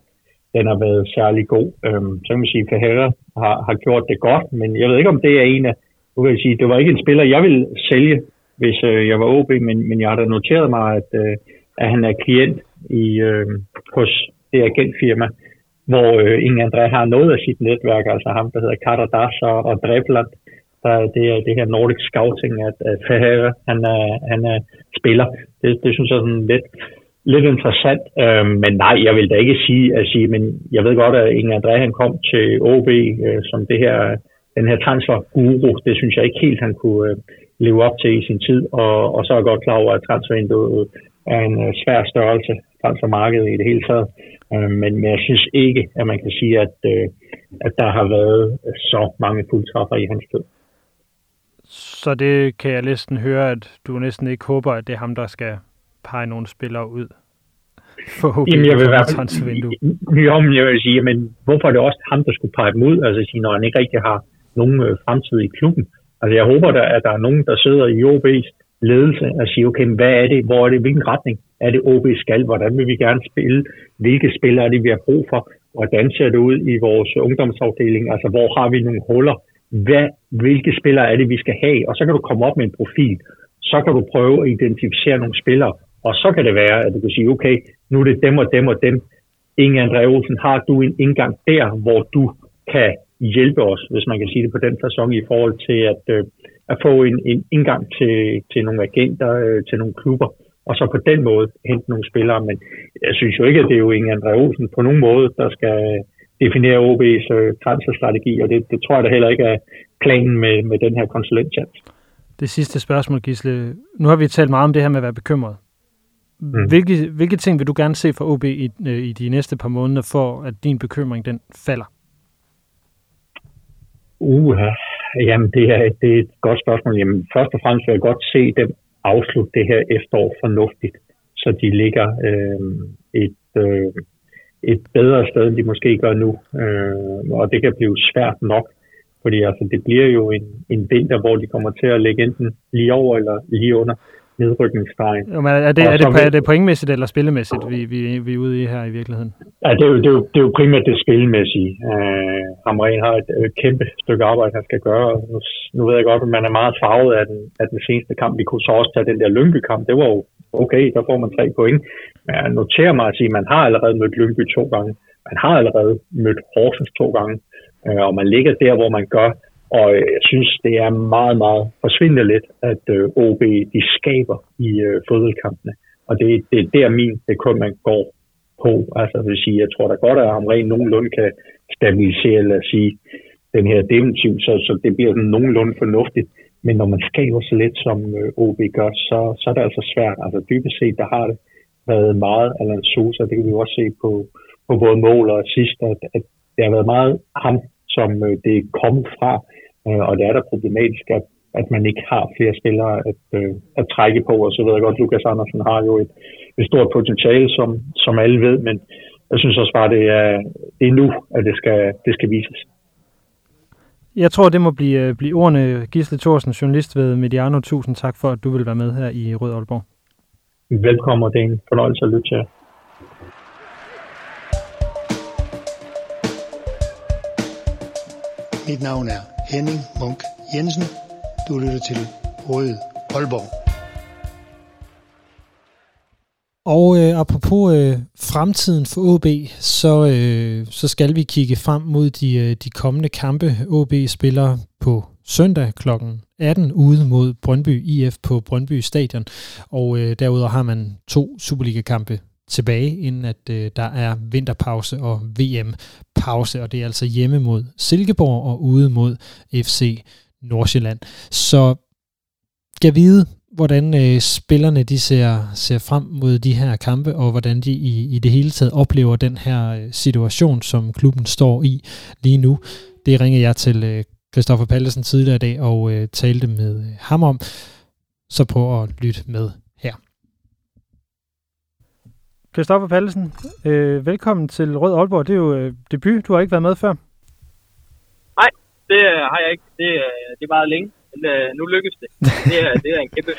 den har været særlig god. Øhm, så kan man sige, at har, har gjort det godt, men jeg ved ikke, om det er en af, nu kan jeg sige, det var ikke en spiller, jeg ville sælge, hvis øh, jeg var OB, men, men jeg har da noteret mig, at, øh, at han er klient i, øh, hos det agentfirma, hvor øh, Inge André har noget af sit netværk, altså ham, der hedder Karadas og, og Drevland, der, er øh, det her Nordic Scouting, at, at Ferreira, han er, han er spiller. Det, det synes jeg er sådan lidt, lidt interessant, øh, men nej, jeg vil da ikke sige, at sige, men jeg ved godt, at Inge André han kom til OB øh, som det her, den her transfer-guru, det synes jeg ikke helt, han kunne øh, leve op til i sin tid, og, og så er jeg godt klar over, at transfervinduet øh, er en øh, svær størrelse, transfermarkedet i det hele taget, øh, men, men jeg synes ikke, at man kan sige, at, øh, at der har været så mange fuldtræffer i hans tid. Så det kan jeg næsten høre, at du næsten ikke håber, at det er ham, der skal pege nogle spillere ud. Forhåbentlig Jamen, jeg vil være, jo, men jeg vil sige, men hvorfor er det også ham, der skulle pege dem ud, altså sige, når han ikke rigtig har nogen øh, fremtid i klubben? Altså jeg håber, der, at der er nogen, der sidder i OB's ledelse og siger, okay, men hvad er det, hvor er det, hvilken retning er det OB skal, hvordan vil vi gerne spille, hvilke spillere er det, vi har brug for, hvordan ser det ud i vores ungdomsafdeling, altså hvor har vi nogle huller, hvad, hvilke spillere er det, vi skal have, og så kan du komme op med en profil. Så kan du prøve at identificere nogle spillere, og så kan det være, at du kan sige, okay, nu er det dem og dem og dem. Inge André Olsen, har du en indgang der, hvor du kan hjælpe os, hvis man kan sige det på den fasong, i forhold til at, øh, at få en, en indgang til, til nogle agenter, øh, til nogle klubber, og så på den måde hente nogle spillere. Men jeg synes jo ikke, at det er jo Inge André Olsen på nogen måde, der skal, definere OB's øh, transferstrategi, og det, det tror jeg da heller ikke er planen med, med den her konsulenttjans. Det sidste spørgsmål, Gisle. Nu har vi talt meget om det her med at være bekymret. Mm. Hvilke, hvilke ting vil du gerne se fra OB i, øh, i de næste par måneder, for at din bekymring den falder? Uha, jamen det er, det er et godt spørgsmål. Jamen først og fremmest vil jeg godt se dem afslutte det her efterår fornuftigt, så de ligger øh, et, øh, et bedre sted, end de måske gør nu. Øh, og det kan blive svært nok, fordi altså, det bliver jo en, en vinter, hvor de kommer til at ligge enten lige over eller lige under nedrykningsstregen. Jo, men er det, er, det, er det pointmæssigt eller spillemæssigt, vi, vi, vi er ude i her i virkeligheden? Ja, det er jo, det er jo, det er jo primært det spillemæssige. Øh, Hamren har et, et kæmpe stykke arbejde, han skal gøre. Nu, nu ved jeg godt, at man er meget farvet af den, af den seneste kamp. Vi kunne så også tage den der Lyngby-kamp. Det var jo okay, der får man tre point. Men jeg noterer mig at sige, at man har allerede mødt Lyngby to gange. Man har allerede mødt Horsens to gange. Øh, og man ligger der, hvor man gør. Og øh, jeg synes, det er meget, meget forsvindende lidt, at øh, OB de skaber i øh, fodboldkampene. Og det, det er der min bekymring går på. Altså, det vil sige, jeg tror da godt, at Amren nogenlunde kan, stabilisere, lad os sige, den her defensiv, så, så det bliver sådan nogenlunde fornuftigt. Men når man skaber så lidt, som øh, OB gør, så, så er det altså svært. Altså dybest set, der har det været meget Alan Sosa, det kan vi også se på, på både mål og sidst, at, at det har været meget ham, som øh, det er kommet fra, øh, og det er da problematisk, at, at man ikke har flere spillere at, øh, at trække på, og så ved jeg godt, Lukas Andersen har jo et, et stort potentiale, som, som alle ved, men jeg synes også bare, det er, det er nu, at det skal, det skal vises. Jeg tror, det må blive, øh, blive ordene. Gisle Thorsen, journalist ved Mediano. Tusind tak for, at du vil være med her i Rød Aalborg. Velkommen, og det er en fornøjelse at lytte til Mit navn er Henning Munk Jensen. Du lytter til Røde Aalborg. Og øh, apropos øh, fremtiden for OB, så, øh, så skal vi kigge frem mod de, øh, de kommende kampe. OB spiller på søndag kl. 18 ude mod Brøndby IF på Brøndby Stadion. Og øh, derudover har man to Superliga-kampe tilbage, inden at øh, der er vinterpause og VM-pause, og det er altså hjemme mod Silkeborg og ude mod FC Nordsjælland. Så skal vide, hvordan øh, spillerne de ser, ser frem mod de her kampe, og hvordan de i, i det hele taget oplever den her øh, situation, som klubben står i lige nu. Det ringede jeg til øh, Christoffer Pallesen tidligere i dag og øh, talte med øh, ham om. Så prøv at lytte med her. Christoffer Pallesen, øh, velkommen til Rød Aalborg. Det er jo øh, debut. Du har ikke været med før. Nej, det øh, har jeg ikke. Det, øh, det er meget længe men øh, nu lykkes det. Det er, det er en, kæmpe,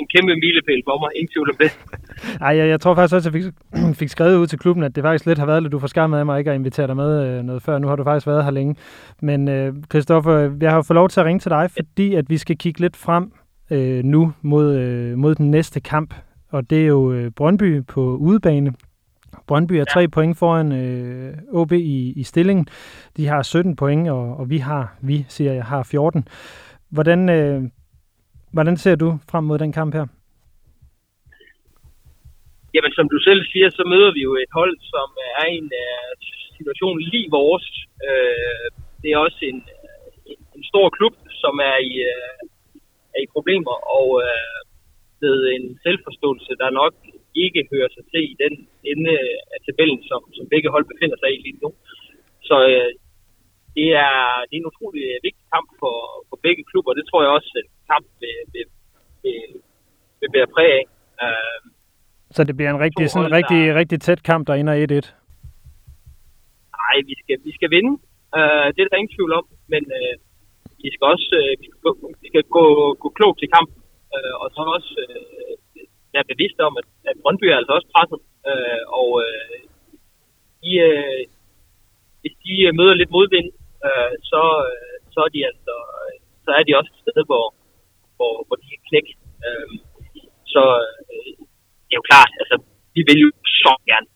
en kæmpe milepæl for mig, ingen tvivl om det. Ej, jeg, jeg tror faktisk også, at jeg fik, fik skrevet ud til klubben, at det faktisk lidt har været lidt, du får skammet af mig ikke at invitere dig med øh, noget før. Nu har du faktisk været her længe. Men øh, Christoffer, jeg har fået lov til at ringe til dig, fordi at vi skal kigge lidt frem øh, nu mod, øh, mod den næste kamp. Og det er jo øh, Brøndby på udebane. Brøndby er tre ja. point foran øh, OB i, i stillingen. De har 17 point, og, og vi har, vi siger jeg, har 14. Hvordan, øh, hvordan ser du frem mod den kamp her? Jamen, som du selv siger, så møder vi jo et hold, som er i en uh, situation lige vores. Uh, det er også en, en, en stor klub, som er i, uh, er i problemer, og uh, med en selvforståelse, der nok ikke hører sig til i den ende af tabellen, som, som begge hold befinder sig i lige nu. Så uh, det er, det er en utrolig vigtig kamp for, for begge klubber. Det tror jeg også, at kamp vil, vil, vil, vil bære præg af. Uh, så det bliver en rigtig, sådan en rigtig, der... rigtig tæt kamp, der ender 1-1? Nej, vi skal, vi skal vinde. Uh, det er der ingen tvivl om. Men uh, vi skal også uh, vi skal gå, vi skal gå, gå klogt til kampen øh, og så også øh, være bevidst om, at, at Brøndby er altså også presset. øh, og øh, de, øh, hvis de øh, møder lidt modvind, øh, så, øh, så er de altså, øh, så er de også et sted, hvor, hvor, hvor de kan knække. Øh, så øh, det er jo klart, altså, vi vil jo så gerne.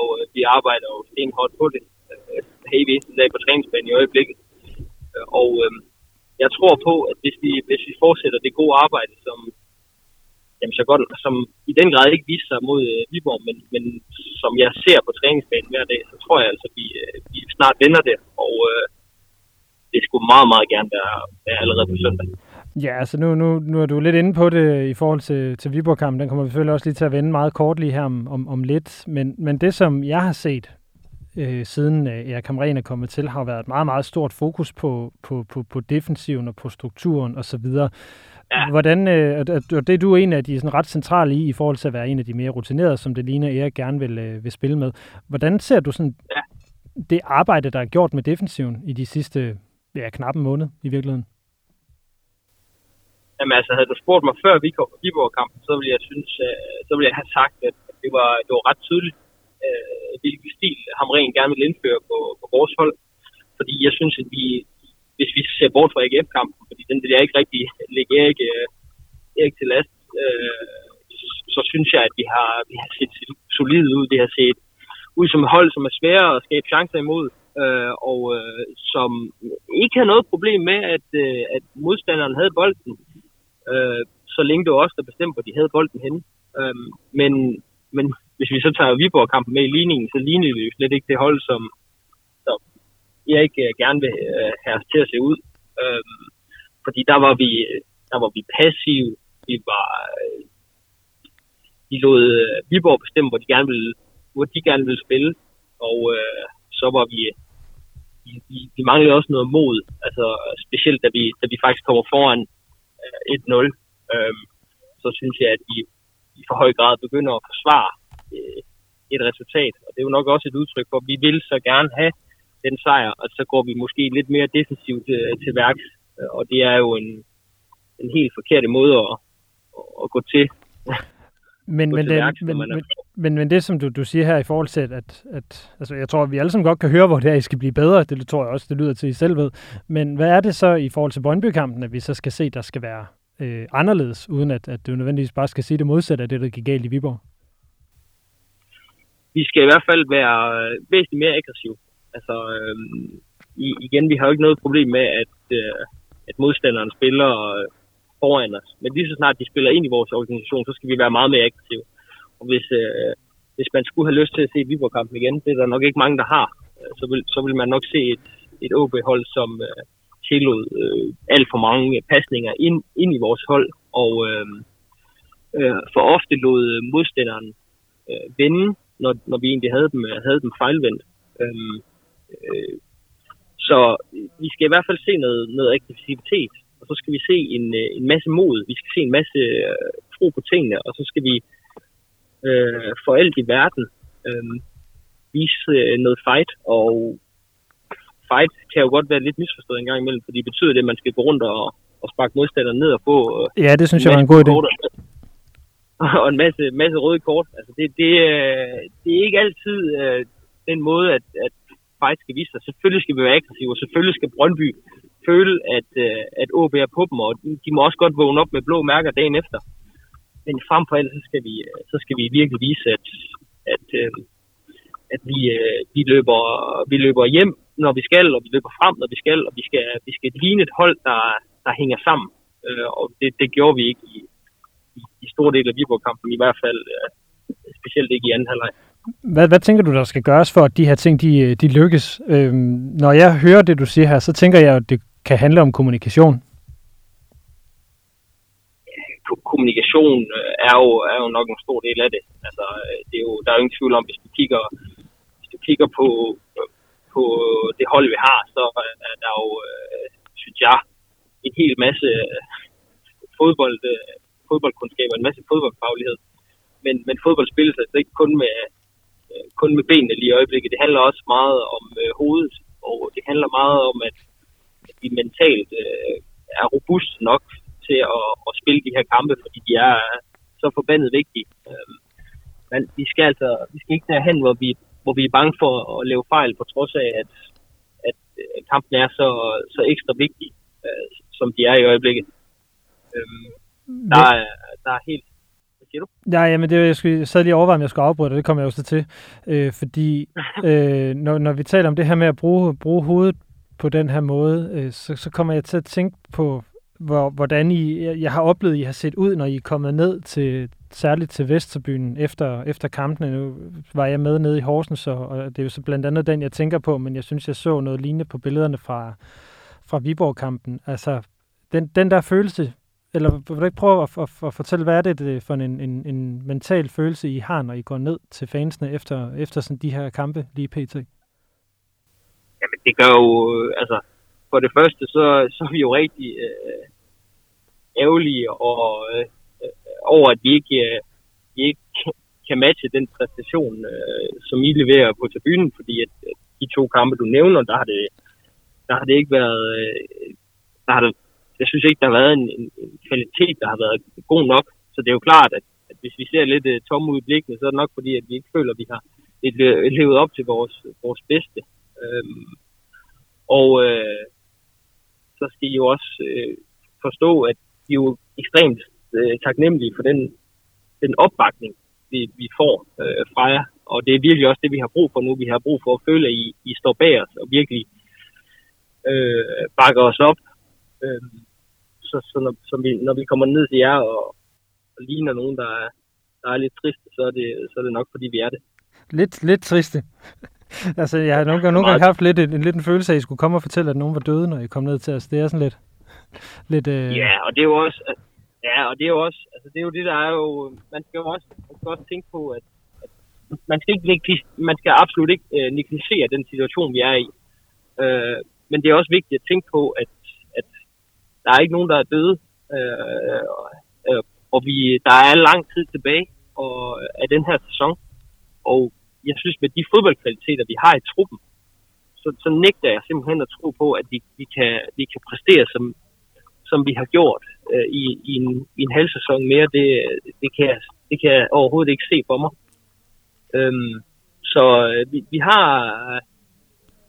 Og øh, vi arbejder jo stenhårdt på det. Øh, hey, vi er på træningsbanen i øjeblikket. Øh, og øh, jeg tror på, at hvis vi, hvis vi fortsætter det gode arbejde, som, jamen så godt, som i den grad ikke viser sig mod øh, Viborg, men, men som jeg ser på træningsbanen hver dag, så tror jeg altså, at vi, øh, vi snart vinder det, og øh, det skulle meget, meget gerne være, være allerede på søndag. Ja, altså nu, nu, nu er du lidt inde på det i forhold til, til Viborg-kampen. Den kommer vi selvfølgelig også lige til at vende meget kort lige her om, om, om lidt. Men, men det, som jeg har set, øh, siden øh, Erik Hamren er kommet til, har været et meget, meget stort fokus på, på, på, på defensiven og på strukturen osv. Ja. Hvordan, øh, og det er du en af de sådan ret centrale i, i forhold til at være en af de mere rutinerede, som det ligner Erik gerne vil, øh, vil spille med. Hvordan ser du sådan ja. det arbejde, der er gjort med defensiven i de sidste ja, knap en måned i virkeligheden? Jamen altså, havde du spurgt mig før Viborg-kampen, så ville jeg synes, øh, så ville jeg have sagt, at det var, det var ret tydeligt, øh, hvilken stil Hamren gerne vil indføre på, på vores hold. Fordi jeg synes, at vi, hvis vi ser bort fra AGF-kampen, fordi den vil jeg ikke rigtig lægge Erik, øh, Erik til last, øh, så synes jeg, at vi har, vi har set solid ud. Det har set ud som et hold, som er svære at skabe chancer imod, øh, og øh, som ikke har noget problem med, at, øh, at modstanderen havde bolden, øh, så længe det var os, der bestemte, hvor de havde bolden henne. Øh, men, men hvis vi så tager Viborg-kampen med i ligningen, så ligner det jo slet ikke det hold, som, som jeg ikke øh, gerne vil øh, have os til at se ud. Øhm, fordi der var vi, der var vi passive, vi var, øh, de lod Viborg bestemme, hvor de gerne ville, hvor de gerne ville spille, og øh, så var vi, vi, vi manglede også noget mod, altså specielt da vi, da vi faktisk kommer foran øh, 1-0, Øhm, så synes jeg, at vi i for høj grad begynder at forsvare øh, et resultat, og det er jo nok også et udtryk for, at vi vil så gerne have den sejr, og så går vi måske lidt mere defensivt til, øh, til værks, og det er jo en, en helt forkert måde at, at gå til. Men, men, det, men, men, men, men det, som du, du siger her i forhold til, at, at altså, jeg tror, at vi alle sammen godt kan høre, hvor det er, I skal blive bedre. Det tror jeg også, det lyder til, I selv ved. Men hvad er det så i forhold til Brøndby-kampen, at vi så skal se, der skal være øh, anderledes, uden at, at du nødvendigvis bare skal sige det modsatte af det, der gik galt i Viborg? Vi skal i hvert fald være øh, væsentligt mere aggressiv. Altså, øh, igen, vi har jo ikke noget problem med, at, øh, at modstanderen spiller øh, foran os. Men lige så snart de spiller ind i vores organisation, så skal vi være meget mere aktive. Og hvis, øh, hvis man skulle have lyst til at se Viborg-kampen igen, det er der nok ikke mange, der har, øh, så vil, så vil man nok se et, et OB-hold, som øh, tillod øh, alt for mange pasninger ind, ind i vores hold, og øh, øh, for ofte lod øh, modstanderen øh, vinde, når, når vi egentlig havde dem, havde dem fejlvendt. Øh, øh, så vi skal i hvert fald se noget, noget aktivitet og så skal vi se en, øh, en masse mod, vi skal se en masse øh, tro på tingene, og så skal vi øh, for alt i verden øh, vise øh, noget fight, og fight kan jo godt være lidt misforstået en gang imellem, fordi det betyder det, at man skal gå rundt og, og sparke modstanderen ned og få... Øh, ja, det synes jeg var en god idé. Og en masse, masse røde kort. Altså det, det, øh, det er ikke altid øh, den måde, at, at fight skal vise sig. Selvfølgelig skal vi være aggressive, og selvfølgelig skal Brøndby føle, at, øh, at OB er på dem, og de må også godt vågne op med blå mærker dagen efter. Men frem for alt, så skal vi, øh, så skal vi virkelig vise, at, at, øh, at vi, øh, vi, løber, vi løber hjem, når vi skal, og vi løber frem, når vi skal, og vi skal, vi skal ligne et hold, der, der hænger sammen. Øh, og det, det gjorde vi ikke i, i, store dele af Viborg-kampen, i hvert fald øh, specielt ikke i anden halvleg. Hvad, hvad tænker du, der skal gøres for, at de her ting, de, de lykkes? Øhm, når jeg hører det, du siger her, så tænker jeg, at det kan handle om kommunikation? Kommunikation øh, er jo, er jo nok en stor del af det. Altså, øh, det er jo, der er jo ingen tvivl om, hvis du kigger, hvis du kigger på, på det hold, vi har, så er der jo, øh, synes jeg, en hel masse fodbold, fodboldkundskaber, en masse fodboldfaglighed. Men, men fodbold spilles altså ikke kun med, øh, kun med benene lige i øjeblikket. Det handler også meget om øh, hovedet, og det handler meget om, at vi mentalt øh, er robust nok til at, at spille de her kampe, fordi de er så forbandet vigtige. Øh, men vi skal altså vi skal ikke derhen, hvor vi, hvor vi er bange for at lave fejl, på trods af, at, at kampen er så, så ekstra vigtig, øh, som de er i øjeblikket. Øh, der, er, der er helt siger du? Ja, jamen det, jeg, skulle, jeg sad lige overvejet, om jeg skulle afbryde, og det kommer jeg også til. Øh, fordi øh, når, når vi taler om det her med at bruge, bruge hovedet på den her måde, øh, så, så kommer jeg til at tænke på, hvor, hvordan I, jeg har oplevet, I har set ud, når I er kommet ned til, særligt til Vesterbyen efter, efter kampene. Nu var jeg med nede i Horsens, og, og det er jo så blandt andet den, jeg tænker på, men jeg synes, jeg så noget lignende på billederne fra, fra Viborg-kampen. Altså, den, den der følelse, eller vil du ikke prøve at, at, at fortælle, hvad er det for en, en, en mental følelse, I har, når I går ned til fansene efter, efter sådan de her kampe lige pt? Jamen, det gør jo, altså, for det første, så, så er vi jo rigtig øh, ærgerlige og, øh, over, at vi ikke, øh, vi ikke kan matche den præstation, øh, som I leverer på tribunen, fordi at, at de to kampe, du nævner, der har det, der har det ikke været, øh, der har det, jeg synes ikke, der har været en, en, en kvalitet, der har været god nok. Så det er jo klart, at, at hvis vi ser lidt uh, tomme ud i blikkene, så er det nok fordi, at vi ikke føler, at vi har øh, levet op til vores, vores bedste. Øhm, og øh, så skal I jo også øh, forstå, at de er jo ekstremt øh, taknemmelige for den, den opbakning, vi, vi får øh, fra jer. Og det er virkelig også det, vi har brug for nu. Vi har brug for at føle, at I, I står bag os og virkelig øh, bakker os op. Øh, så så når, så vi, når vi kommer ned til jer og, og ligner nogen, der er, der er lidt triste, så er, det, så er det nok, fordi vi er det. Lidt, lidt triste. altså, jeg har nogle gange, nogle gange haft lidt en, en, lidt en følelse af, at I skulle komme og fortælle, at nogen var døde, når I kom ned til os. Det er sådan lidt... lidt øh... Ja, og det er jo også... Ja, og det er jo også... Altså, det er jo det, der er jo... Man skal jo også, man skal også tænke på, at, at man, skal ikke, man skal absolut ikke øh, negligere den situation, vi er i. Øh, men det er også vigtigt at tænke på, at, at der er ikke nogen, der er døde. Øh, øh, øh, og vi, der er lang tid tilbage og, øh, af den her sæson. Og jeg synes, med de fodboldkvaliteter, vi har i truppen, så, så nægter jeg simpelthen at tro på, at vi, vi, kan, vi kan præstere, som, som vi har gjort øh, i, i, en, i en halv sæson mere. Det, det, kan jeg, det kan jeg overhovedet ikke se for mig. Øhm, så øh, vi, vi, har, øh,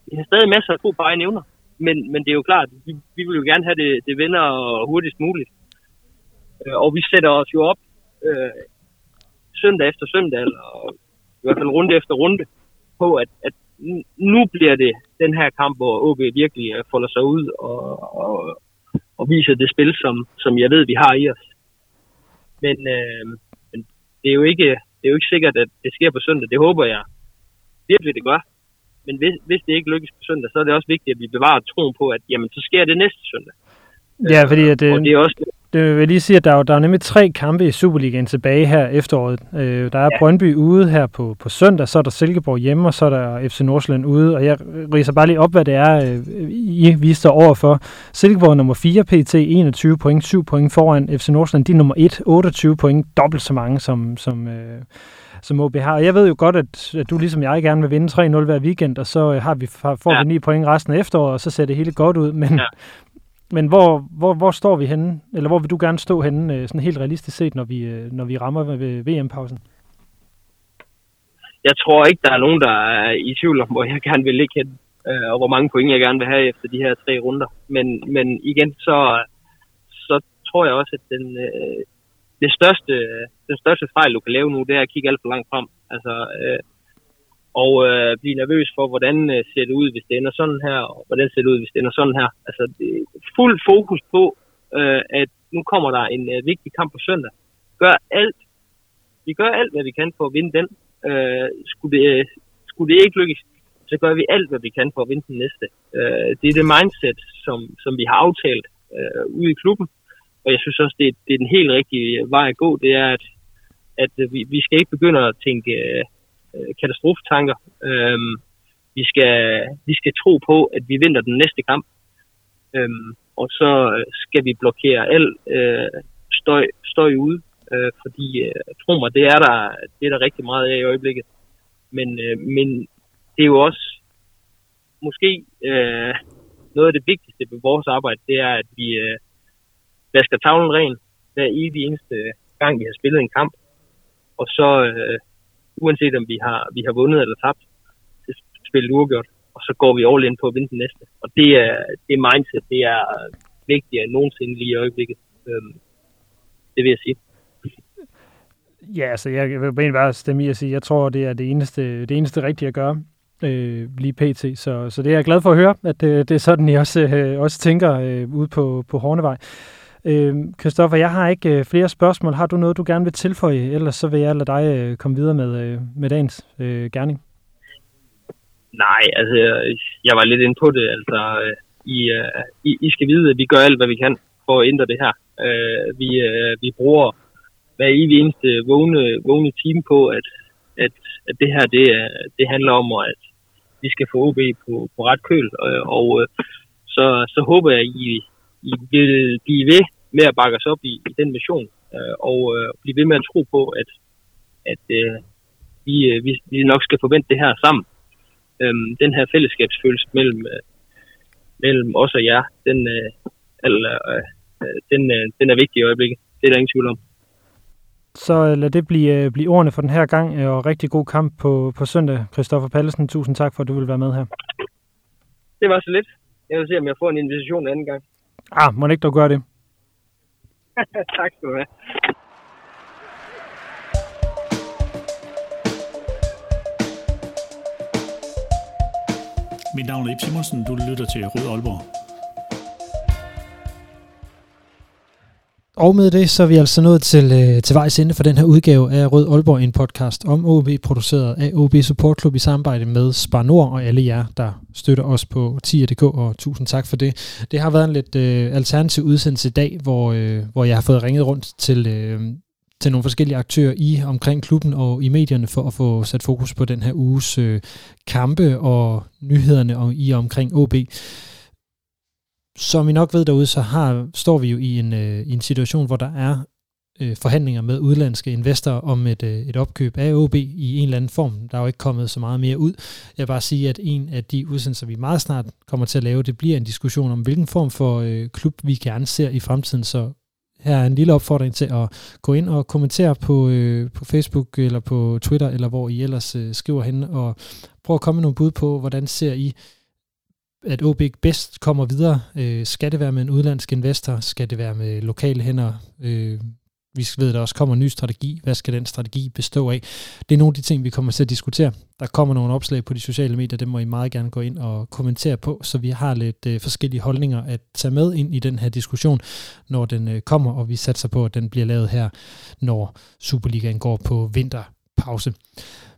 vi har stadig masser af gode på egne evner. Men, men det er jo klart, vi, vi vil jo gerne have det, det vinder hurtigst muligt. Øh, og vi sætter os jo op øh, søndag efter søndag, eller i hvert fald runde efter runde, på at, at nu bliver det den her kamp, hvor OB virkelig øh, folder sig ud og, og, og viser det spil, som, som jeg ved, vi har i os. Men, øh, men det, er jo ikke, det er jo ikke sikkert, at det sker på søndag. Det håber jeg virkelig, det gør. Men hvis, hvis det ikke lykkes på søndag, så er det også vigtigt, at vi bevarer troen på, at jamen, så sker det næste søndag. Ja, fordi at, og det er også det vil lige sige, at der er, der er nemlig tre kampe i Superligaen tilbage her efteråret. Øh, der er ja. Brøndby ude her på, på søndag, så er der Silkeborg hjemme, og så er der FC Nordsjælland ude. Og jeg riser bare lige op, hvad det er, øh, I viste over for. Silkeborg er nummer 4 pt. 21 point, 7 point foran FC Nordsjælland. De er nummer 1, 28 point, dobbelt så mange som, som, øh, som OB har. Og jeg ved jo godt, at, at du ligesom jeg gerne vil vinde 3-0 hver weekend, og så øh, har vi, får ja. vi 9 point resten af efteråret, og så ser det hele godt ud. Men, ja. Men hvor, hvor, hvor står vi henne, eller hvor vil du gerne stå henne, øh, sådan helt realistisk set, når vi, øh, når vi rammer ved VM-pausen? Jeg tror ikke, der er nogen, der er i tvivl om, hvor jeg gerne vil ligge hen, og hvor mange point jeg gerne vil have efter de her tre runder. Men, men igen, så, så tror jeg også, at den, det største, den største fejl, du kan lave nu, det er at kigge alt for langt frem. Altså, øh, og øh, blive nervøs for, hvordan øh, ser det ud, hvis det ender sådan her, og hvordan ser det ud, hvis det ender sådan her. Altså, det fuld fokus på, øh, at nu kommer der en øh, vigtig kamp på søndag. Gør alt. Vi gør alt, hvad vi kan for at vinde den. Øh, skulle, det, øh, skulle det ikke lykkes, så gør vi alt, hvad vi kan for at vinde den næste. Øh, det er det mindset, som, som vi har aftalt øh, ude i klubben. Og jeg synes også, det, det er den helt rigtige vej at gå. Det er, at, at vi, vi skal ikke begynde at tænke... Øh, katastrofetanker. Øhm, vi, skal, vi skal tro på, at vi vinder den næste kamp. Øhm, og så skal vi blokere al øh, støj, støj ud, øh, fordi øh, tro mig, det er, der, det er der rigtig meget af i øjeblikket. Men, øh, men det er jo også måske øh, noget af det vigtigste ved vores arbejde, det er, at vi øh, vasker tavlen ren hver evig eneste gang, vi har spillet en kamp. Og så øh, uanset om vi har, vi har vundet eller tabt, det spillet uafgjort, og så går vi all in på at vinde den næste. Og det er det mindset, det er vigtigere end nogensinde lige i øjeblikket. Øhm, det vil jeg sige. Ja, altså jeg vil bare bare stemme i at sige, jeg tror, det er det eneste, det eneste rigtige at gøre øh, lige pt. Så, så det er jeg glad for at høre, at det, det er sådan, I også, øh, også tænker øh, ude på, på Hornevej. Øhm, Kristoffer, øh, jeg har ikke øh, flere spørgsmål. Har du noget, du gerne vil tilføje? Ellers så vil jeg lade dig øh, komme videre med, øh, med dagens øh, gerning. Nej, altså jeg var lidt inde på det. Altså, øh, I, øh, I, I skal vide, at vi gør alt, hvad vi kan for at ændre det her. Øh, vi, øh, vi bruger hver evig eneste vågne, vågne time på, at, at, at det her det, det handler om, at vi skal få OB på, på ret køl. Øh, og, og så, så håber jeg, at I, i vil blive ved med at bakke os op i, i den mission, øh, og øh, blive ved med at tro på, at, at øh, vi, øh, vi, vi nok skal forvente det her sammen. Øh, den her fællesskabsfølelse mellem, øh, mellem os og jer, den, øh, eller, øh, den, øh, den er vigtig i øjeblikket. Det er der ingen tvivl om. Så øh, lad det blive, øh, blive ordene for den her gang, øh, og rigtig god kamp på, på søndag. Christoffer Pallesen, tusind tak for, at du vil være med her. Det var så lidt. Jeg vil se, om jeg får en invitation anden gang. Ah, må ikke du gøre det? tak skal du have. Mit navn er Ip Simonsen. Du lytter til Rød Aalborg. Og med det, så er vi altså nået til, øh, til vejs ende for den her udgave af Rød Aalborg, en podcast om OB, produceret af OB Support Club i samarbejde med Spar Nord og alle jer, der støtter os på 10.dk, og tusind tak for det. Det har været en lidt øh, alternativ udsendelse i dag, hvor, øh, hvor jeg har fået ringet rundt til, øh, til nogle forskellige aktører i omkring klubben og i medierne for at få sat fokus på den her uges øh, kampe og nyhederne og i omkring OB. Som I nok ved derude, så har, står vi jo i en, øh, i en situation, hvor der er øh, forhandlinger med udlandske investorer om et, øh, et opkøb af OB i en eller anden form. Der er jo ikke kommet så meget mere ud. Jeg vil bare sige, at en af de udsendelser, vi meget snart kommer til at lave, det bliver en diskussion om, hvilken form for øh, klub vi gerne ser i fremtiden. Så her er en lille opfordring til at gå ind og kommentere på, øh, på Facebook eller på Twitter, eller hvor I ellers øh, skriver hen, og prøv at komme med nogle bud på, hvordan ser I at OB bedst kommer videre. Øh, skal det være med en udlandsk investor? Skal det være med lokale hænder? Øh, vi ved, at der også kommer en ny strategi. Hvad skal den strategi bestå af? Det er nogle af de ting, vi kommer til at diskutere. Der kommer nogle opslag på de sociale medier, dem må I meget gerne gå ind og kommentere på, så vi har lidt øh, forskellige holdninger at tage med ind i den her diskussion, når den øh, kommer, og vi satser på, at den bliver lavet her, når Superligaen går på vinterpause.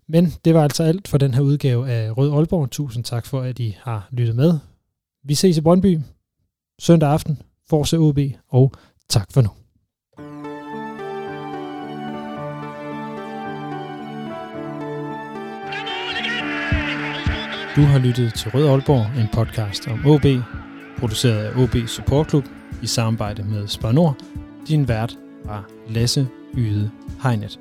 Men det var altså alt for den her udgave af Rød Aalborg. Tusind tak for, at I har lyttet med. Vi ses i Brøndby søndag aften. Forse OB, og tak for nu. Du har lyttet til Rød Aalborg, en podcast om OB, produceret af OB Support Club i samarbejde med Spar Nord. Din vært var Lasse Yde Hegnet.